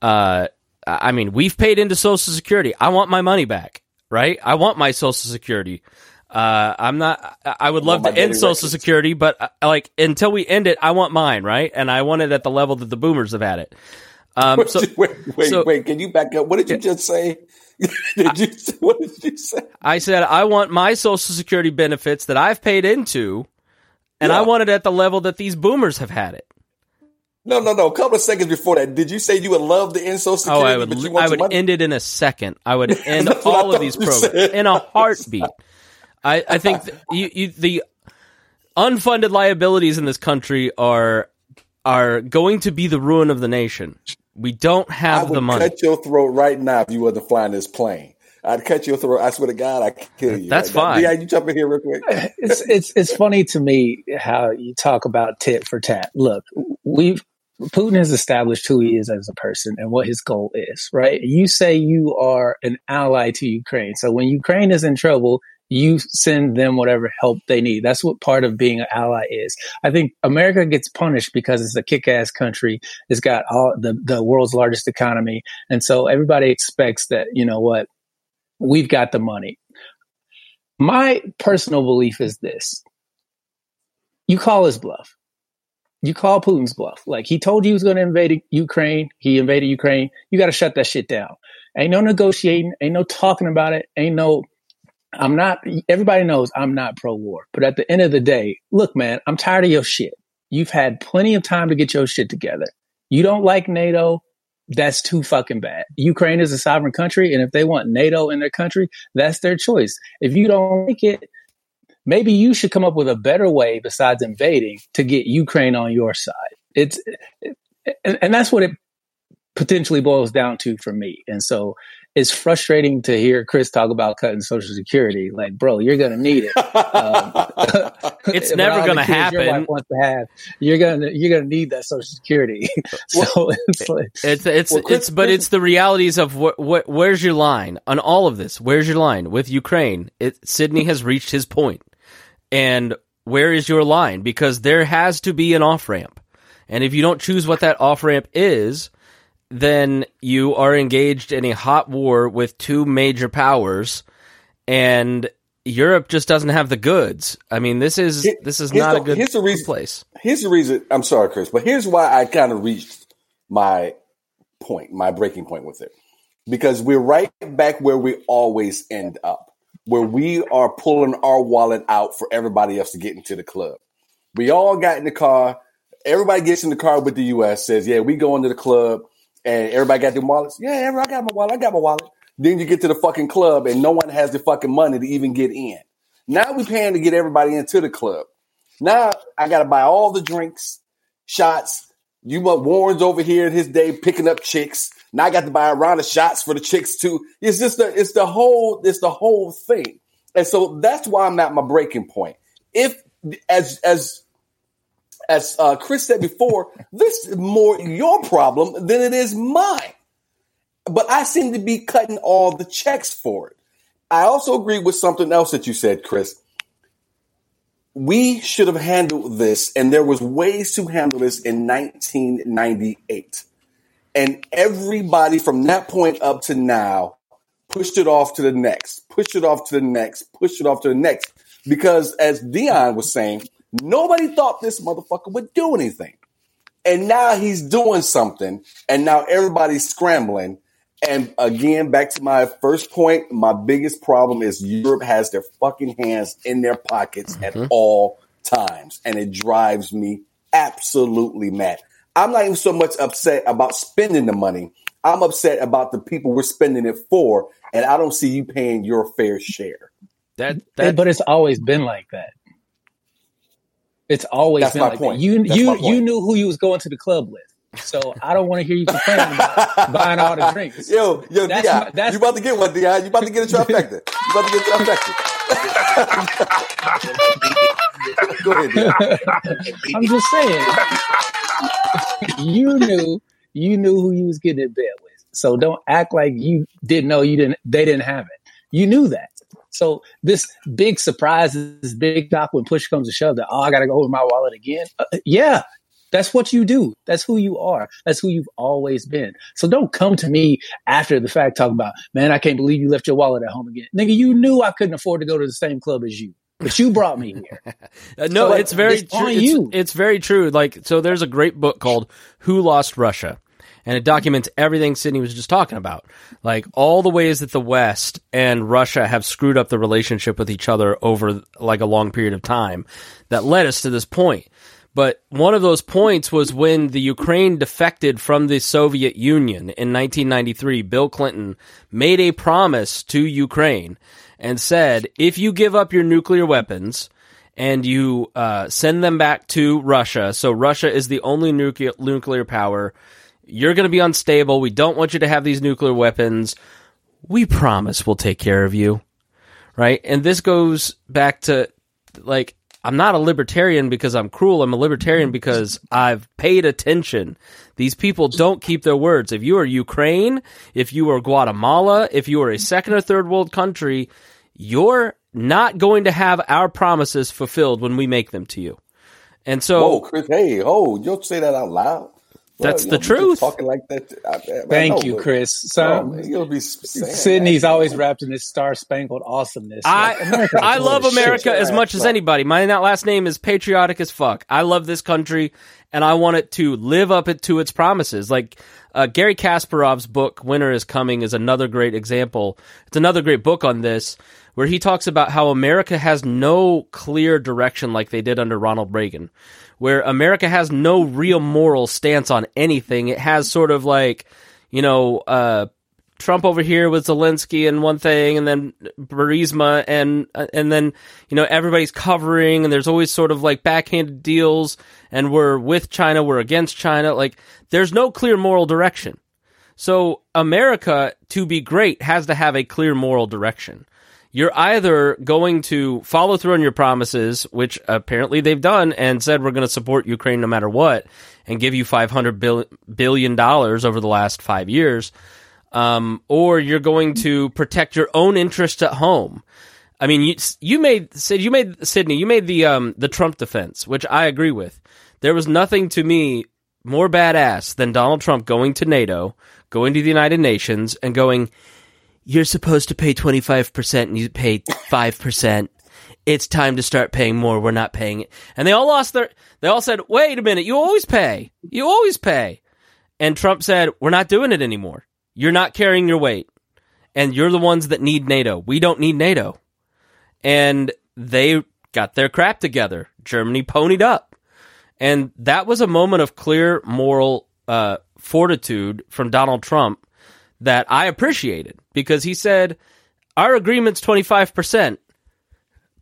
uh, I mean, we've paid into Social Security. I want my money back, right? I want my Social Security. Uh, I'm not. I would love to end Social records. Security, but uh, like until we end it, I want mine, right? And I want it at the level that the Boomers have had it. Um, so, wait, wait, so, wait. Can you back up? What did you just say? did you? What did you say? I said I want my Social Security benefits that I've paid into and yeah. I want it at the level that these boomers have had it. No, no, no. A couple of seconds before that, did you say you would love the end Social Security? Oh, I would. I would end it in a second. I would end all of these programs in a heartbeat. I, I think you, you, the unfunded liabilities in this country are are going to be the ruin of the nation. We don't have the money. Cut your throat right now if you wasn't flying this plane. I'd cut your throat. I swear to God, I could kill you. That's right fine. Yeah, you jump in here real quick. it's it's it's funny to me how you talk about tit for tat. Look, we've Putin has established who he is as a person and what his goal is. Right? You say you are an ally to Ukraine, so when Ukraine is in trouble, you send them whatever help they need. That's what part of being an ally is. I think America gets punished because it's a kick-ass country. It's got all the, the world's largest economy. And so everybody expects that, you know what, we've got the money. My personal belief is this you call his bluff. You call Putin's bluff. Like he told you he was going to invade Ukraine. He invaded Ukraine. You got to shut that shit down. Ain't no negotiating. Ain't no talking about it. Ain't no, I'm not, everybody knows I'm not pro war. But at the end of the day, look, man, I'm tired of your shit. You've had plenty of time to get your shit together. You don't like NATO that's too fucking bad. Ukraine is a sovereign country, and if they want NATO in their country, that's their choice. If you don't like it, maybe you should come up with a better way besides invading to get Ukraine on your side. It's and, and that's what it potentially boils down to for me. And so it's frustrating to hear Chris talk about cutting Social Security. Like, bro, you're going to need it. Um, it's never going to happen. Your wife wants to have, you're going to you're going to need that Social Security. so well, it's like, it's it's well, Chris, it's but it's the realities of what wh- where's your line on all of this? Where's your line with Ukraine? It, Sidney has reached his point, and where is your line? Because there has to be an off ramp, and if you don't choose what that off ramp is then you are engaged in a hot war with two major powers, and Europe just doesn't have the goods. I mean, this is this is not the, a good here's the reason, place. Here's the reason. I'm sorry, Chris, but here's why I kind of reached my point, my breaking point with it, because we're right back where we always end up, where we are pulling our wallet out for everybody else to get into the club. We all got in the car. Everybody gets in the car with the U.S. Says, "Yeah, we go into the club." And everybody got their wallets. Yeah, I got my wallet. I got my wallet. Then you get to the fucking club and no one has the fucking money to even get in. Now we paying to get everybody into the club. Now I got to buy all the drinks, shots. You want Warren's over here in his day picking up chicks. Now I got to buy a round of shots for the chicks too. It's just the it's the whole it's the whole thing. And so that's why I'm at my breaking point. If as as as uh, Chris said before, this is more your problem than it is mine. But I seem to be cutting all the checks for it. I also agree with something else that you said, Chris. We should have handled this, and there was ways to handle this in 1998. And everybody from that point up to now pushed it off to the next, pushed it off to the next, pushed it off to the next. Because as Deon was saying, Nobody thought this motherfucker would do anything. And now he's doing something, and now everybody's scrambling. And again, back to my first point, my biggest problem is Europe has their fucking hands in their pockets mm-hmm. at all times. And it drives me absolutely mad. I'm not even so much upset about spending the money. I'm upset about the people we're spending it for, and I don't see you paying your fair share. That, that but it's always been like that. It's always That's been like point. that. You That's you you knew who you was going to the club with. So I don't want to hear you complaining about buying all the drinks. Yo, yo, that's Di, my, that's you about to get one, Di. You about to get a trifecta. You about to get a trifecta. Go ahead, Di. I'm just saying. you knew you knew who you was getting in bed with. So don't act like you didn't know you didn't they didn't have it. You knew that. So this big surprise, this big shock when push comes to shove that, oh, I got to go with my wallet again. Uh, yeah, that's what you do. That's who you are. That's who you've always been. So don't come to me after the fact talking about, man, I can't believe you left your wallet at home again. Nigga, you knew I couldn't afford to go to the same club as you. But you brought me here. Uh, no, So, it's very it's true. It's, it's very true. Like, so there's a great book called Who Lost Russia? And it documents everything Sidney was just talking about. Like, all the ways that the West and Russia have screwed up the relationship with each other over, like, a long period of time that led us to this point. But one of those points was when the Ukraine defected from the Soviet Union in 1993. Bill Clinton made a promise to Ukraine and said, if you give up your nuclear weapons and you uh, send them back to Russia, so Russia is the only nuclear nuclear power, you're going to be unstable. We don't want you to have these nuclear weapons. We promise we'll take care of you right? And this goes back to like I'm not a libertarian because I'm cruel. I'm a libertarian because I've paid attention. These people don't keep their words. If you are Ukraine, if you are Guatemala, if you are a second or third world country, you're not going to have our promises fulfilled when we make them to you. And so Whoa, Chris. Hey, oh, you don't say that out loud. That's you the truth. Talking like that. I, I Thank know, you, but- Chris. So Oh, man, you'll be saying Sidney's always wrapped in this star spangled awesomeness. I Like, I love of shit. America as much as anybody. My na- last name is patriotic as fuck. I love this country, and I want it to live up to its promises. Like uh, Garry Kasparov's book "Winter Is Coming" is another great example. It's another great book on this, where he talks about how America has no clear direction like they did under Ronald Reagan, where America has no real moral stance on anything. It has sort of like, you know, uh, Trump over here with Zelensky and one thing, and then Burisma, and and then you know everybody's covering, and there's always sort of like backhanded deals, and we're with China, we're against China. Like there's no clear moral direction. So America, to be great, has to have a clear moral direction. You're either going to follow through on your promises, which apparently they've done, and said we're going to support Ukraine no matter what, and give you $500 billion over the last five years, um, or you're going to protect your own interests at home. I mean, you you made Sid, you made Sidney, you made the um the Trump defense, which I agree with. There was nothing to me more badass than Donald Trump going to NATO, going to the United Nations, and going, "You're supposed to pay twenty five percent, and you pay five percent. It's time to start paying more. We're not paying it." And they all lost their. They all said, "Wait a minute, you always pay. You always pay." And Trump said, "We're not doing it anymore. You're not carrying your weight, and you're the ones that need NATO. We don't need NATO." and they got their crap together. Germany ponied up. And that was a moment of clear moral uh, fortitude from Donald Trump that I appreciated because he said, Our agreement's 25%.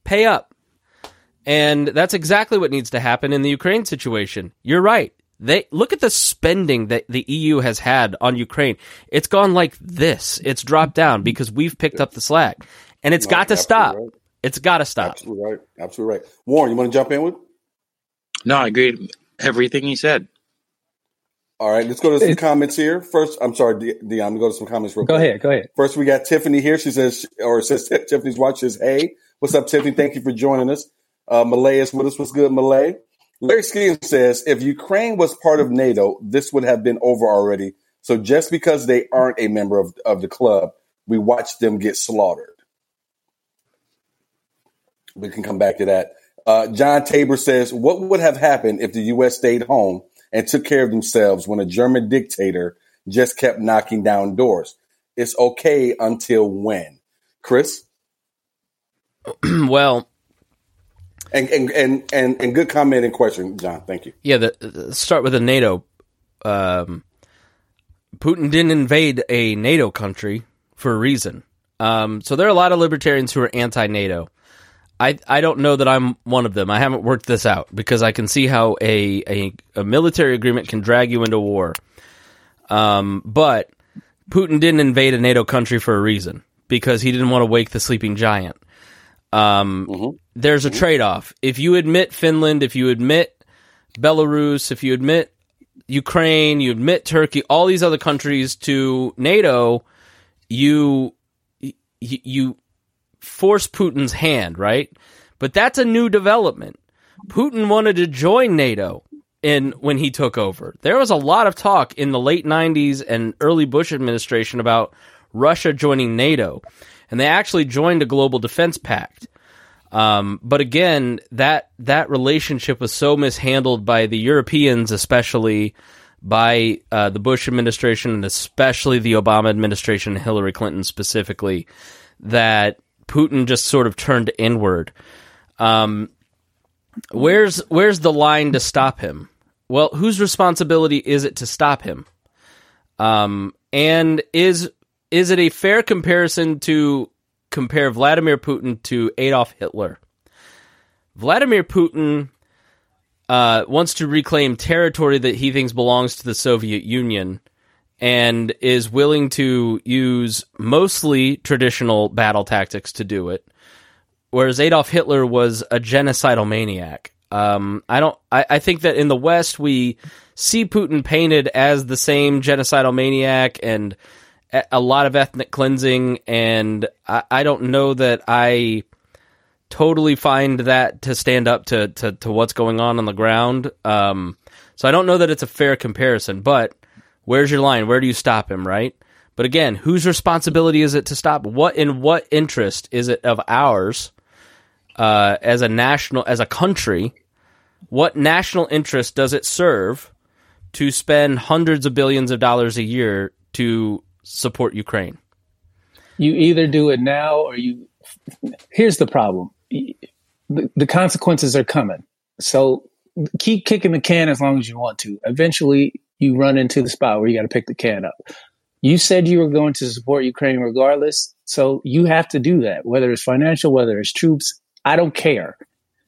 Pay up. And that's exactly what needs to happen in the Ukraine situation. You're right. They look at the spending that the EU has had on Ukraine. It's gone like this. It's dropped down because we've picked up the slack. And it's No, got to stop. right. It's got to stop. Absolutely right. Absolutely right. Warren, you want to jump in with? No, I agree with everything he said. All right, let's go to some comments here. First, I'm sorry, Deon. Go to some comments real Go quick. ahead, go ahead. First, we got Tiffany here. She says, or says Tiffany's watch says, "Hey, what's up, Tiffany? Thank you for joining us." Uh, Malay is with us. What's good, Malay? Larry Skeens says, "If Ukraine was part of NATO, this would have been over already. So just because they aren't a member of of the club, we watch them get slaughtered." We can come back to that. Uh, John Tabor says, "What would have happened if the U.S. stayed home and took care of themselves when a German dictator just kept knocking down doors? It's okay until when?" Chris, well, and and and and, and good comment and question, John. Thank you. yeah. The, the start with the NATO. Um, Putin didn't invade a NATO country for a reason. Um, so there are a lot of libertarians who are anti-NATO. I I don't know that I'm one of them. I haven't worked this out because I can see how a a, a military agreement can drag you into war. Um, but Putin didn't invade a NATO country for a reason because he didn't want to wake the sleeping giant. Um, There's a trade off. If you admit Finland, if you admit Belarus, if you admit Ukraine, you admit Turkey, all these other countries to NATO, you, you force Putin's hand, right? But that's a new development. Putin wanted to join NATO in when he took over. There was a lot of talk in the late 90s and early Bush administration about Russia joining NATO, and they actually joined a global defense pact. Um, but again, that that relationship was so mishandled by the Europeans, especially by uh, the Bush administration, and especially the Obama administration, Hillary Clinton specifically, that Putin just sort of turned inward. Um, where's where's the line to stop him? Well, whose responsibility is it to stop him? Um, and is is it a fair comparison to compare Vladimir Putin to Adolf Hitler. Vladimir Putin uh, wants to reclaim territory that he thinks belongs to the Soviet Union and is willing to use mostly traditional battle tactics to do it, whereas Adolf Hitler was a genocidal maniac. Um, I don't. I, I think that in the West we see Putin painted as the same genocidal maniac and a lot of ethnic cleansing, and I, I, don't know that I totally find that to stand up to, to, to what's going on on the ground. Um, so I don't know that it's a fair comparison, but where's your line? Where do you stop him, right? But again, whose responsibility is it to stop? What in what interest is it of ours uh, as a national, as a country? What national interest does it serve to spend hundreds of billions of dollars a year to support Ukraine? You either do it now or you. Here's the problem the, the consequences are coming. So keep kicking the can as long as you want to. Eventually, you run into the spot where you got to pick the can up. You said you were going to support Ukraine regardless. So you have to do that, whether it's financial, whether it's troops. I don't care.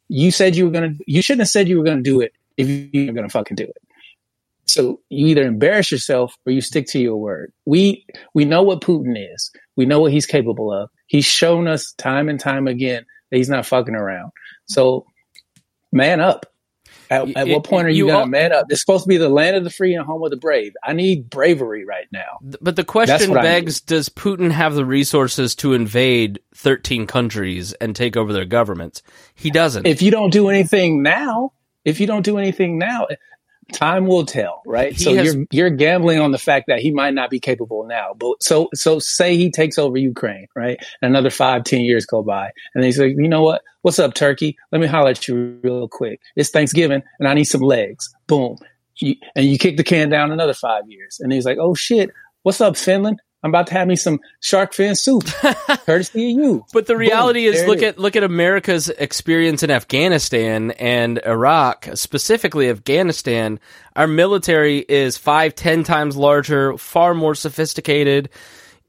You said you were going to, you shouldn't have said you were going to do it if you were going to fucking do it. So you either embarrass yourself or you stick to your word. We we know what Putin is. We know what he's capable of. He's shown us time and time again that he's not fucking around. So man up. At, at what point are you, you going to man up? It's supposed to be the land of the free and home of the brave. I need bravery right now. But the question begs does Putin have the resources to invade 13 countries and take over their governments? He doesn't. If you don't do anything now, if you don't do anything now, time will tell, right? He so has, you're you're gambling on the fact that he might not be capable now. But so so say he takes over Ukraine, right? And another five, ten years go by, and he's like, you know what? What's up, Turkey? Let me holler at you real quick. It's Thanksgiving, and I need some legs. Boom. You, and you kick the can down another five years, and he's like, oh shit. What's up, Finland? I'm about to have me some shark fin soup, courtesy of you. But the reality Boom, is, look at look at America's experience in Afghanistan and Iraq, specifically Afghanistan. Our military is five, ten times larger, far more sophisticated.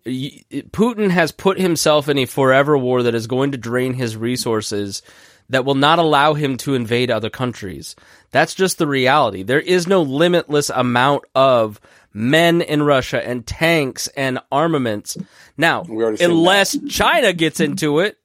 Putin has put himself in a forever war that is going to drain his resources that will not allow him to invade other countries. That's just the reality. There is no limitless amount of men in Russia and tanks and armaments. Now, unless China gets into it,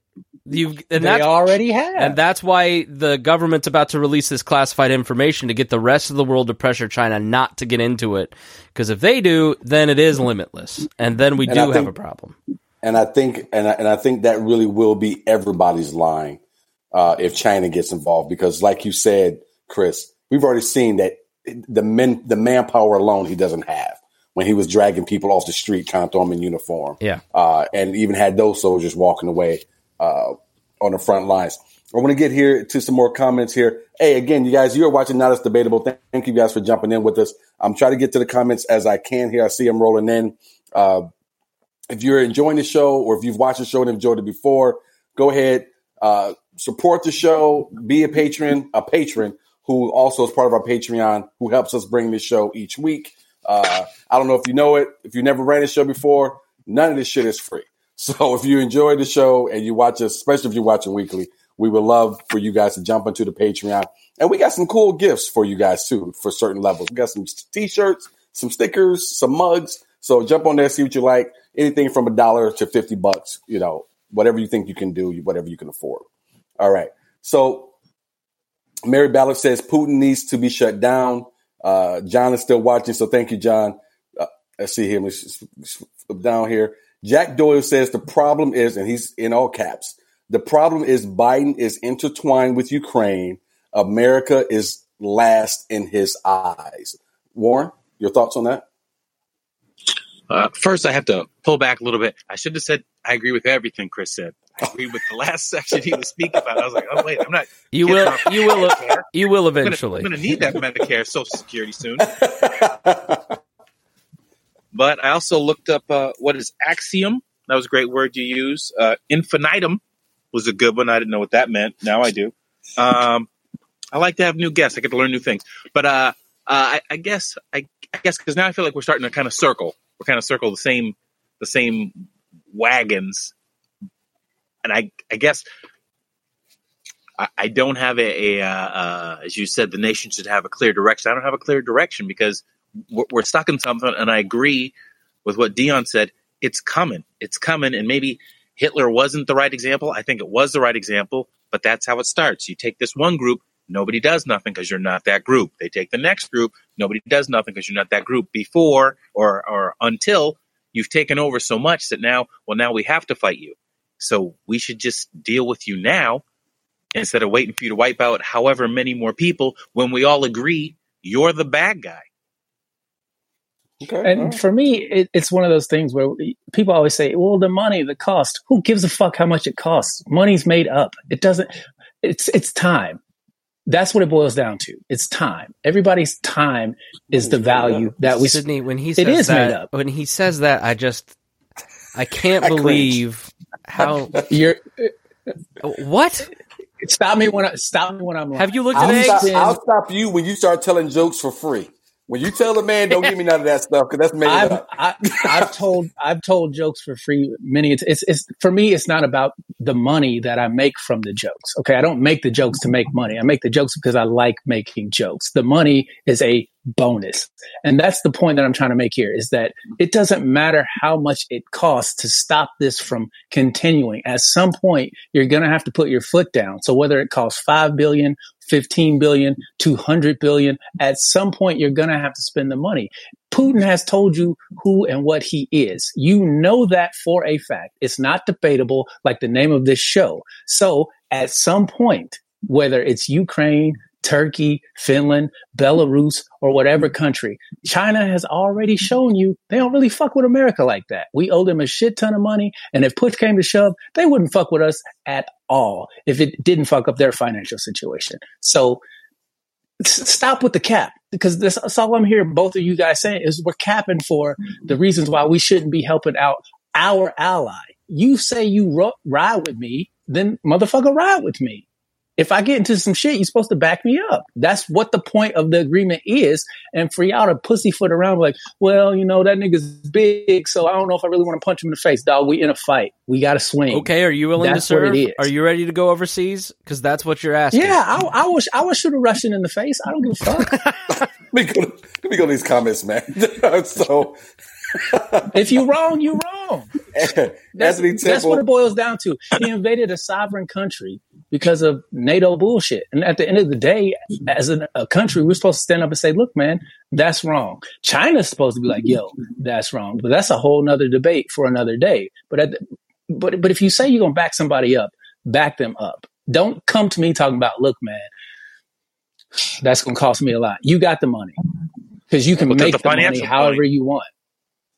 you and they already have, and that's why the government's about to release this classified information to get the rest of the world to pressure China not to get into it. Because if they do, then it is limitless, and then we and do think, have a problem. And I think, and I, and I think that really will be everybody's line uh, if China gets involved. Because, like you said, Chris, we've already seen that the men the manpower alone he doesn't have when he was dragging people off the street trying to throw them in uniform. Yeah, uh, and even had those soldiers walking away uh, on the front lines. I want to get here to some more comments here. Hey, again, you guys, you're watching Now That's Debatable. Thank you guys for jumping in with us. I'm trying to get to the comments as I can here. I see them rolling in. Uh, if you're enjoying the show or if you've watched the show and enjoyed it before, go ahead, uh, support the show, be a patron, a patron who also is part of our Patreon, who helps us bring this show each week. Uh, I don't know if you know it. If you never ran a show before, none of this shit is free. So if you enjoy the show and you watch us, especially if you're watching weekly, we would love for you guys to jump into the Patreon. And we got some cool gifts for you guys too, for certain levels. We got some t-shirts, some stickers, some mugs. So jump on there, see what you like. Anything from a dollar to 50 bucks, you know, whatever you think you can do, whatever you can afford. All right. So Mary Ballard says Putin needs to be shut down. Uh, John is still watching, so thank you, John. Uh, let's see here. Down here. Jack Doyle says the problem is, and he's in all caps, the problem is Biden is intertwined with Ukraine. America is last in his eyes. Warren, your thoughts on that? Uh, first, I have to pull back a little bit. I should have said I agree with everything Chris said. Agree with the last section he was speaking about. I was like, oh wait, I'm not. You will. You will. You will eventually. I'm going to need that Medicare Social Security soon. But I also looked up uh, what is axiom. That was a great word you use. Uh, infinitum was a good one. I didn't know what that meant. Now I do. Um, I like to have new guests. I get to learn new things. But uh, uh, I, I guess I, I guess because now I feel like we're starting to kind of circle. We're kind of circle the same the same wagons. And I I guess I, I don't have a, a uh, uh, as you said, the nation should have a clear direction. I don't have a clear direction because we're, we're stuck in something, and I agree with what Deon said. It's coming. It's coming, and maybe Hitler wasn't the right example. I think it was the right example, but that's how it starts. You take this one group, nobody does nothing because you're not that group. They take the next group, nobody does nothing because you're not that group. Before or or until you've taken over so much that now, well, now we have to fight you. So we should just deal with you now instead of waiting for you to wipe out however many more people when we all agree you're the bad guy. Okay. And right. for me, it, it's one of those things where people always say, "Well, the money, the cost. Who gives a fuck how much it costs? Money's made up. It doesn't. It's it's time. That's what it boils down to. It's time. Everybody's time is the value that we. Sidney, when he It says is made that, up. when he says that, I just, I can't I cringe. believe how. You're What stop me when I stop me when I'm. have you looked I'll at stop. I'll stop you when you start telling jokes for free. When you tell the man, don't give me none of that stuff because that's made I've up. I, I've told I've told jokes for free many. It's, it's it's for me. It's not about the money that I make from the jokes. Okay, I don't make the jokes to make money. I make the jokes because I like making jokes. The money is a bonus, and that's the point that I'm trying to make here. Is that it doesn't matter how much it costs to stop this from continuing. At some point, you're going to have to put your foot down. So whether it costs five billion, 15 billion, 200 billion, at some point you're going to have to spend the money. Putin has told you who and what he is. You know that for a fact. It's not debatable like the name of this show. So at some point, whether it's Ukraine, Turkey, Finland, Belarus, or whatever mm. country, China has already shown you they don't really fuck with America like that. We owe them a shit ton of money. And if push came to shove, they wouldn't fuck with us at all if it didn't fuck up their financial situation. So stop with the cap because that's, that's all I'm hearing both of you guys saying is we're capping for the mm-hmm. reasons why we shouldn't be helping out our ally. You say you ro- ride with me, then motherfucker ride with me. If I get into some shit, you're supposed to back me up. That's what the point of the agreement is. And for y'all to pussyfoot around like, well, you know, that nigga's big, so I don't know if I really want to punch him in the face. Dog, we in a fight. We got to swing. Okay, are you willing That's to what it serve? Are you ready to go overseas? Because that's what you're asking. Yeah, I, I will. I will shoot a Russian in the face. I don't give a fuck. Let me go. Let me go to these comments, man. so, if you're wrong, you're wrong. That's, that's what it boils down to. He invaded a sovereign country because of NATO bullshit. And at the end of the day, as an, a country, we're supposed to stand up and say, look, man, that's wrong. China's supposed to be like, yo, that's wrong. But that's a whole nother debate for another day. But at the, but but if you say you're gonna back somebody up, back them up. Don't come to me talking about, look, man, that's gonna cost me a lot. You got the money. Because you can Look make the the, money however money. you want.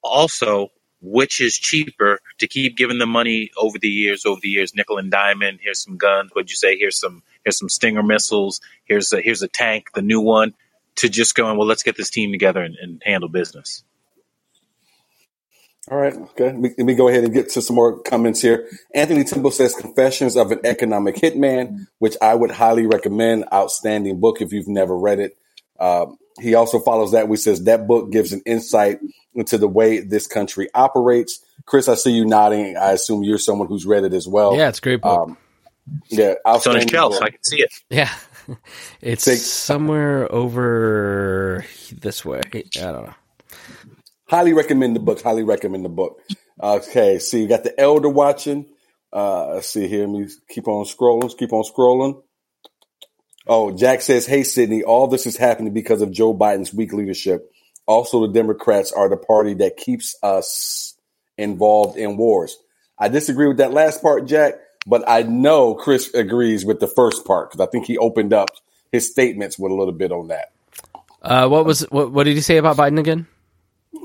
Also, which is cheaper to keep giving them money over the years, over the years, nickel and diamond. Here's some guns. What'd you say? Here's some here's some Stinger missiles. Here's a here's a tank, the new one. To just going, well, let's get this team together and, and handle business. All right. Okay. Let me, let me go ahead and get to some more comments here. Anthony Temple says Confessions of an Economic Hitman, which I would highly recommend. Outstanding book if you've never read it. Um, he also follows that. We says that book gives an insight into the way this country operates. Chris, I see you nodding. I assume you're someone who's read it as well. Yeah, it's a great book. Um, yeah. It's on his outstanding shelf. book. I can see it. yeah, it's Take- somewhere over this way. I don't know. highly recommend the book. Highly recommend the book. Okay, so you got the elder watching. Uh, let's see here. Let me keep on scrolling. Keep on scrolling. Oh, Jack says, "Hey Sidney, all this is happening because of Joe Biden's weak leadership. Also, the Democrats are the party that keeps us involved in wars. I disagree with that last part, Jack, but I know Chris agrees with the first part because I think he opened up his statements with a little bit on that. Uh, what was what, what did he say about Biden again?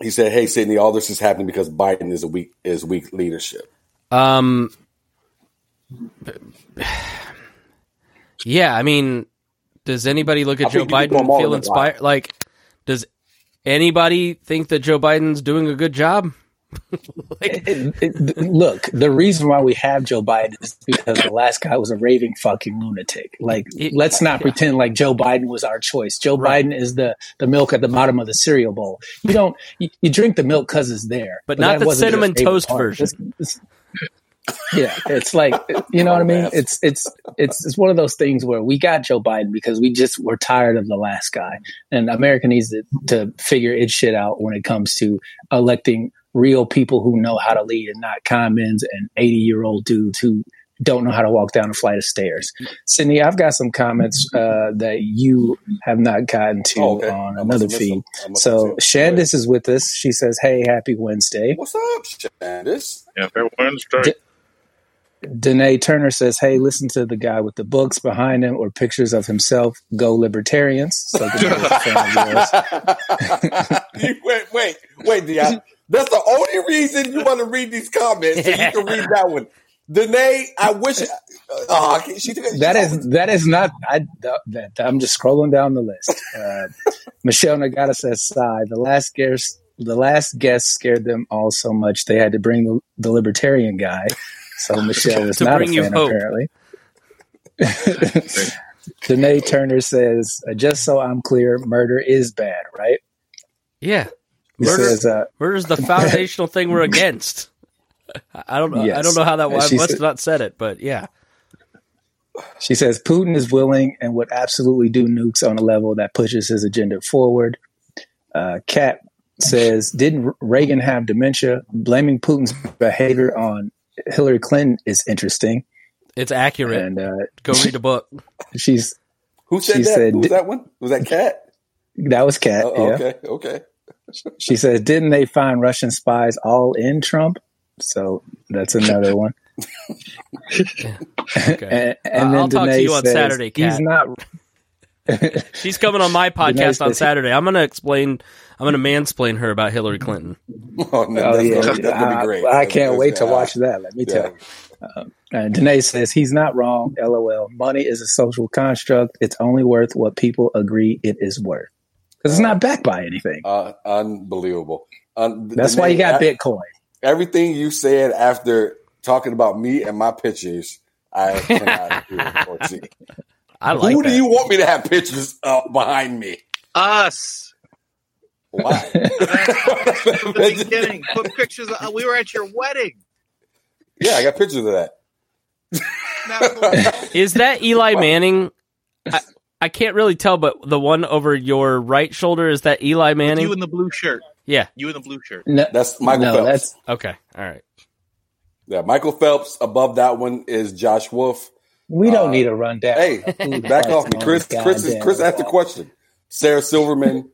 He said, "Hey, Sidney, all this is happening because Biden is a weak is weak leadership." Um, yeah, I mean, does anybody look I at Joe can put Biden and feel inspired? Like, does anybody think that Joe Biden's doing a good job? It- it- look, the reason why we have Joe Biden is because the last guy was a raving fucking lunatic. Like, It- let's not pretend like Joe Biden was our choice. Joe Right. Biden is the the milk at the bottom of the cereal bowl. You don't you, you drink the milk because it's there, But not the cinnamon toast version. It's- it's- yeah, it's like you know what I mean. It's it's it's it's one of those things where we got Joe Biden because we just were tired of the last guy, and America needs to, to figure its shit out when it comes to electing real people who know how to lead and not commons and eighty year old dudes who don't know how to walk down a flight of stairs. Sidney, I've got some comments uh, that you have not gotten to Oh, okay. on I another feed. them. I must So have seen them. Shandis is with us. She says, "Hey, happy Wednesday." What's up, Shandis? Yeah, fair Wednesday. D- Danae Turner says, "Hey, listen to the guy with the books behind him or pictures of himself. Go libertarians." So a fan of yours. You- wait, wait, wait, Deon. That's the only reason you want to read these comments, so you can read that one. Danae, I wish. Uh, oh, she, she, That is that is not. I that I'm just scrolling down the list. Uh, Michelle Nagata says, "Sigh." The last guest, the last guest scared them all so much they had to bring the, the libertarian guy. So Michelle is not a fan apparently. Danae Turner says, uh, "Just so I'm clear, murder is bad, right?" Yeah, He Murder- says, uh, murder's the foundational thing we're against. I don't know. I don't know how that. I she must said- not said it, but yeah. She says Putin is willing and would absolutely do nukes on a level that pushes his agenda forward. Uh, Kat says, didn't Reagan have dementia? Blaming Putin's behavior on Hillary Clinton is interesting. It's accurate. And uh, Go read a book. she's Who said she that? said- Who was that one? Was that Cat? that was Cat. Oh, yeah. Okay, okay. She says, didn't they find Russian spies all in Trump? So that's another one. Okay. And, and then I'll talk to Danae you on says, Saturday, He's not. She's coming on my Danae podcast on says- Saturday. I'm going to explain. I'm going to mansplain her about Hillary Clinton. Oh, no, Oh yeah, gonna, that's gonna be I, great. I That's- can't wait to watch that. Let me Yeah. tell you. Um, uh, Danae says he's not wrong. LOL. Money is a social construct. It's only worth what people agree it is worth. Because it's not backed by anything. Uh, unbelievable. Un- That's why you got Danae, Bitcoin. Everything you said after talking about me and my pictures, I cannot agree or see. I like Who that. do you want me to have pictures uh, behind me? Us. Why? The beginning. Put pictures. Of, we were at your wedding. yeah, I got pictures of that. Is that Eli Manning? I, I can't really tell, but the one over your right shoulder is that Eli Manning? you in the blue shirt. yeah. You in the blue shirt. No, That's Michael no, Phelps. that's Okay. All right. Yeah, Michael Phelps. Above that one is Josh Wolf. we don't Uh, need a rundown. Hey, back off me, Chris. Chris, is, Chris asked the question. Sarah Silverman.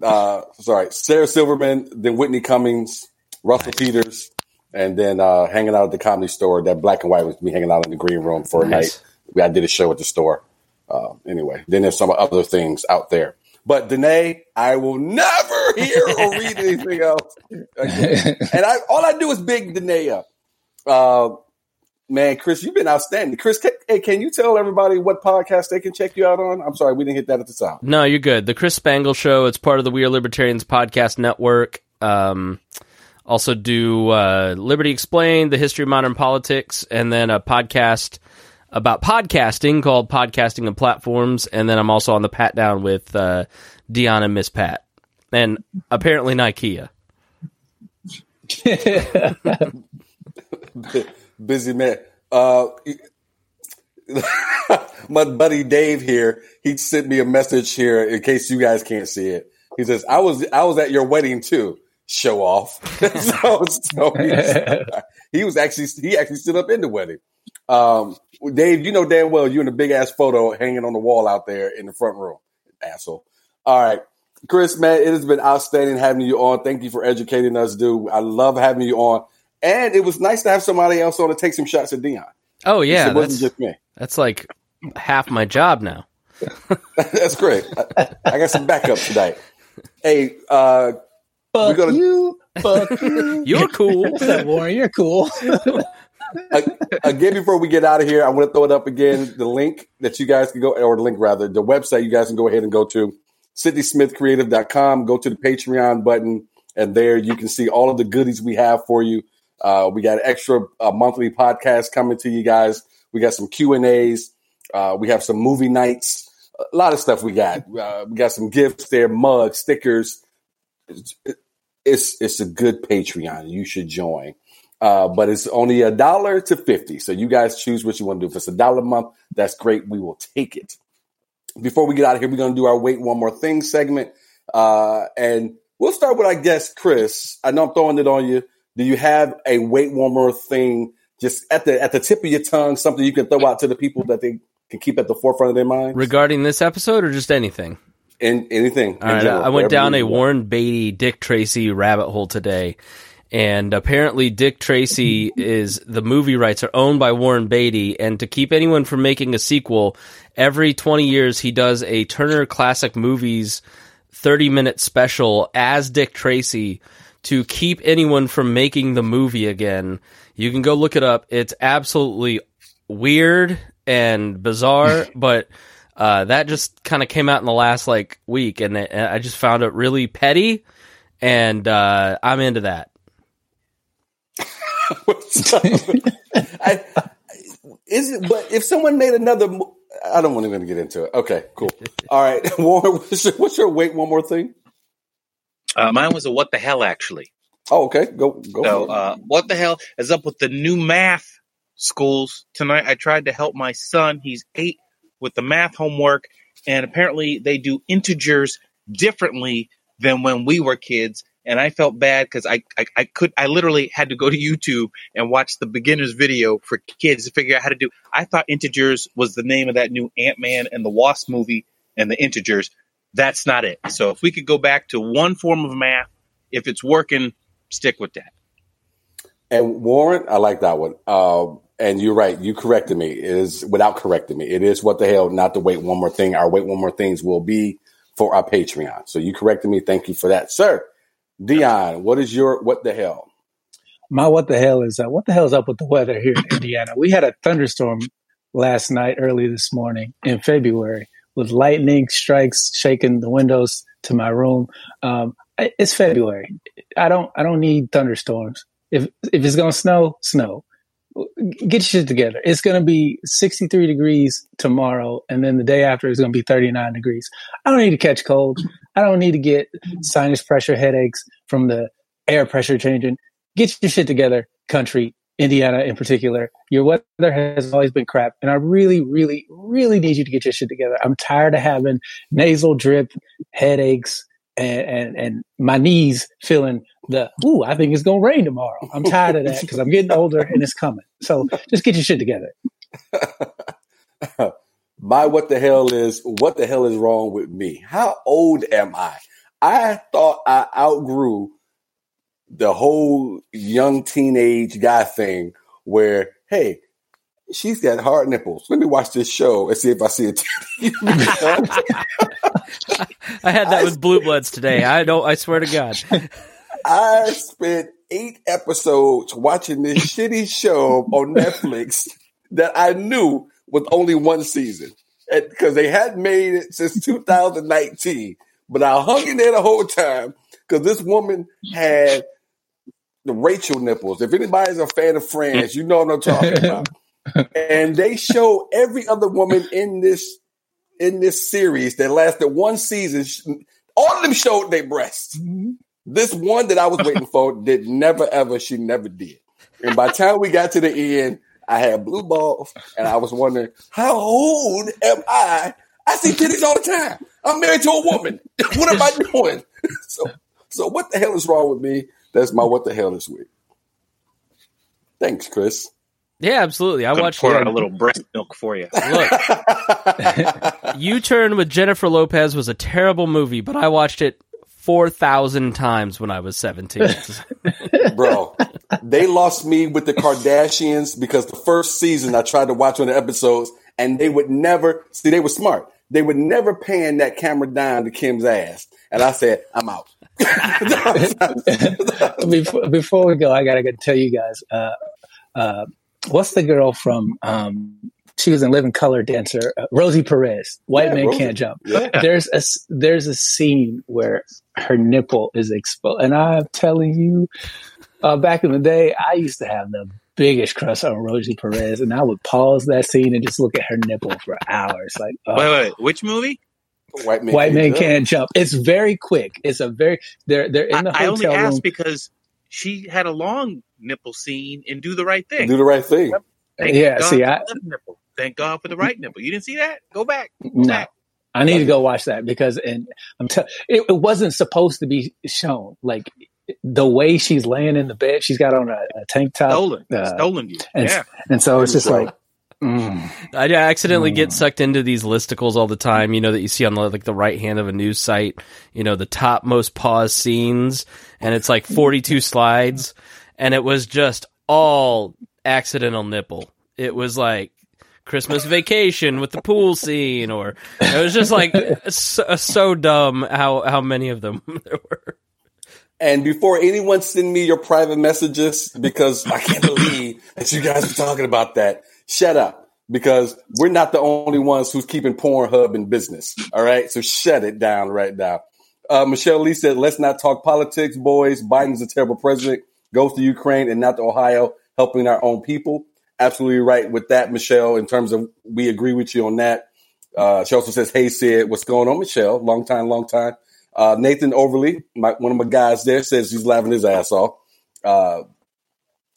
Uh, sorry, Sarah Silverman. Then Whitney Cummings, Russell Peters, and then uh, hanging out at the comedy store. That black and white was me hanging out in the green room for a Nice. night. I did a show at the store. Uh, anyway, then there's some other things out there. But Danae, I will never hear or read anything else. again. and I, all I do is big Danae up. Uh, man, Chris, you've been outstanding. Chris, can, hey, can you tell everybody what podcast they can check you out on? I'm sorry, we didn't hit that at the top. No, you're good. The Chris Spangle Show. It's part of the We Are Libertarians podcast network. Um, also do uh, Liberty Explained, the history of modern politics, and then a podcast about podcasting called Podcasting and Platforms. And then I'm also on the Patdown with uh, Deon and Miss Pat, and apparently Nikea. Busy man. Uh, my buddy Dave here, he sent me a message here in case you guys can't see it. He says, "I was I was at your wedding too." Show off. so, so he, he was actually he actually stood up in the wedding. Um, Dave, you know damn well you're in a big ass photo hanging on the wall out there in the front room, asshole. All right. Chris, man, it has been outstanding having you on. Thank you for educating us, dude. I love having you on. And it was nice to have somebody else on to take some shots at Deon. Oh yeah, it wasn't just me. That's like half my job now. that's great. I, I, got some backup tonight. Hey, uh, Fuck we're gonna, you. Fuck you. You're cool. Warren, you're cool. again, before we get out of here, I want to throw it up again. The link that you guys can go, or the link rather, the website you guys can go ahead and go to SidneySmithCreative.com. Go to the Patreon button, and there you can see all of the goodies we have for you. Uh, we got extra uh, monthly podcast coming to you guys. We got some Q and A's. Uh, we have some movie nights. A lot of stuff we got. Uh, we got some gifts there, mugs, stickers. It's, it's it's a good Patreon. You should join. Uh, but it's only a dollar to 50. So you guys choose what you want to do. If it's a dollar a month, that's great. We will take it. Before we get out of here, we're going to do our wait one more thing segment. Uh, and we'll start with, I guess, Chris. I know I'm throwing it on you. Do you have a weight warmer thing just at the, at the tip of your tongue, something you can throw out to the people that they can keep at the forefront of their mind? Regarding this episode or just anything? In, anything. All right, general, I went down a Warren Beatty, Dick Tracy rabbit hole today and apparently, Dick Tracy is the movie rights are owned by Warren Beatty. And to keep anyone from making a sequel, every 20 years he does a Turner Classic Movies 30 minute special as Dick Tracy to keep anyone from making the movie again. You can go look it up. It's absolutely weird and bizarre, but uh, that just kind of came out in the last like week, and I just found it really petty, and uh, I'm into that. I, is it? But if someone made another, I don't want to even get into it. Okay, cool. All right, Warren, what's your, what's your wait? One more thing. Uh, mine was a what the hell actually. Oh, okay. Go go. So, uh, what the hell is up with the new math schools tonight? I tried to help my son. He's eight with the math homework, and apparently they do integers differently than when we were kids and I felt bad because I, I, I could I literally had to go to YouTube and watch the beginner's video for kids to figure out how to do. I thought integers was the name of that new Ant Man and the Wasp movie and the integers. That's not it. So if we could go back to one form of math, if it's working, stick with that. And Warren, I like that one. Um, and you're right. You corrected me. It is without correcting me. It is what the hell. Not to wait one more thing. Our wait one more things will be for our Patreon. So you corrected me. Thank you for that, sir. Deon, what is your what the hell? My what the hell is uh, what the hell is up with the weather here in Indiana? We had a thunderstorm last night, early this morning in February, with lightning strikes shaking the windows to my room. Um, it's February. I don't I don't need thunderstorms. If if it's gonna snow, snow. Get your shit together. It's gonna be 63 degrees tomorrow, and then the day after it's gonna be 39 degrees. I don't need to catch cold. I don't need to get sinus pressure headaches from the air pressure changing. Get your shit together, country, Indiana in particular. Your weather has always been crap. And I really, really, really need you to get your shit together. I'm tired of having nasal drip, headaches, and, and, and my knees feeling the, ooh, I think it's going to rain tomorrow. I'm tired of that because I'm getting older and it's coming. So just get your shit together. my what the hell is what the hell is wrong with me? How old am I? I thought I outgrew the whole young teenage guy thing where, hey, she's got hard nipples. Let me watch this show and see if I see it. I had that I with Blue Bloods today. I don't. I swear to God. I spent eight episodes watching this shitty show on Netflix that I knew was only one season because they hadn't made it since 2019. But I hung in there the whole time because this woman had the Rachel nipples. If anybody's a fan of Friends, you know what I'm talking about. and they show every other woman in this in this series that lasted one season. All of them showed their breasts. Mm-hmm. This one that I was waiting for did never ever. She never did. And by the time we got to the end, I had blue balls, and I was wondering how old am I? I see titties all the time. I'm married to a woman. what am I doing? so, so what the hell is wrong with me? That's my what the hell this week. Thanks, Chris. Yeah, absolutely. I Gonna watched pour it. out a little breast milk for you. Look, U Turn with Jennifer Lopez was a terrible movie, but I watched it 4,000 times when I was 17. Bro, they lost me with the Kardashians because the first season I tried to watch one of the episodes and they would never see they were smart. They would never pan that camera down to Kim's ass. And I said, I'm out. before, before we go, I gotta go tell you guys. Uh, uh, what's the girl from? Um, she was in Living Color Dancer. Uh, Rosie Perez. White Yeah, man Rosie. can't jump. Yeah. There's a s- there's a scene where her nipple is exposed, and I'm telling you, uh, back in the day, I used to have the biggest crush on Rosie Perez, and I would pause that scene and just look at her nipple for hours. Like, oh, Wait, wait, which movie? White man, white man can't jump. It's very quick. It's a very they're they're in the I, I only hotel room. asked because she had a long nipple scene in Do the Right Thing. do the right thing. Thank Yeah, God see, for I- the nipple. Thank God for the right nipple. You didn't see that? Go back. Go No, back. I need to go watch that because and I'm tell it, it wasn't supposed to be shown. Like the way she's laying in the bed, she's got on a, a tank top, Stolen. uh, Stolen you. and Yeah. and so it's just like, mm, I accidentally get Mm. sucked into these listicles all the time, you know, that you see on the, like the right hand of a news site, you know, the top most paused scenes, and it's like 42 slides, and it was just all accidental nipple. It was like Christmas vacation with the pool scene, or it was just like so, so dumb how, how many of them there were. And before anyone send me your private messages, because I can't believe that you guys are talking about that, shut up. Because we're not the only ones who's keeping Pornhub in business. All right. So shut it down right now. Uh, Michelle Lee said, let's not talk politics, boys. Biden's a terrible president, goes to Ukraine and not to Ohio, helping our own people. Absolutely right with that, Michelle, in terms of we agree with you on that. Uh, she also says, hey, Sid, what's going on, Michelle? Long time, long time. Uh, Nathan Overly, my, one of my guys there, says he's laughing his ass off.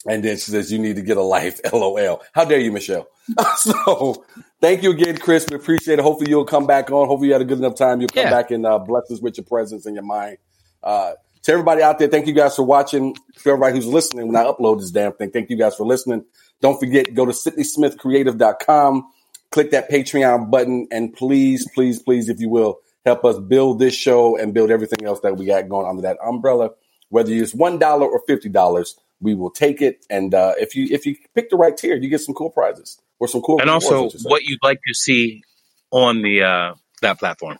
And then she says, you need to get a life, LOL. How dare you, Michelle? so thank you again, Chris. We appreciate it. Hopefully you'll come back on. Hopefully you had a good enough time. You'll come Yeah. back and uh, bless us with your presence and your mind. Uh, to everybody out there, thank you guys for watching. To everybody who's listening, when I upload this damn thing, thank you guys for listening. Don't forget, go to SidneySmithCreative.com, click that Patreon button, and please, please, please, if you will, help us build this show and build everything else that we got going under that umbrella. Whether it's one dollar or fifty dollars, we will take it. And uh, if you if you pick the right tier, you get some cool prizes or some cool And also I should say. what you'd like to see on the uh, that platform.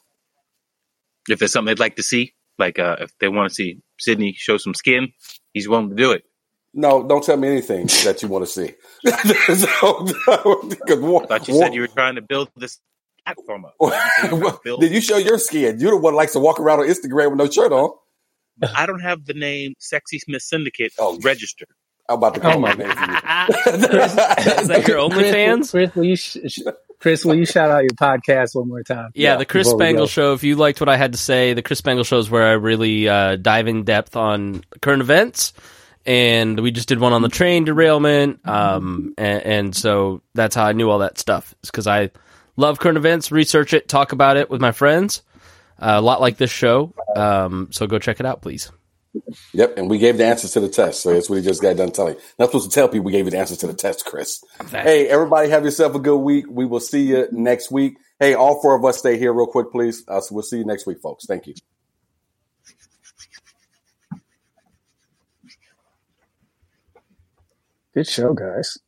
If there's something they'd like to see, like uh, if they want to see Sidney show some skin, he's willing to do it. No, don't tell me anything that you want to see. so, I thought you said you were trying to build this platform up. You said you were trying to build- Did you show your skin? You're the one that likes to walk around on Instagram with no shirt on. I don't have the name Sexy Smith Syndicate Oh. registered. I'm about to call Oh my my name for. Is that your Chris, OnlyFans? Chris, will you sh- sh- Chris, will you shout out your podcast one more time? Yeah, Yeah, the Chris Spangle. Show. If you liked what I had to say, the Chris Spangle Show is where I really uh, dive in depth on current events. And we just did one on the train derailment. Um, and, and so that's how I knew all that stuff. It's because I love current events, research it, talk about it with my friends. Uh, a lot like this show. Um, so go check it out, please. Yep, and we gave the answers to the test. So that's what he just got done telling. Not supposed to tell people we gave you the answers to the test, Chris. Hey, everybody, have yourself a good week. We will see you next week. Hey, all four of us stay here real quick, please. Uh, so we'll see you next week, folks. Thank you. Good show, guys.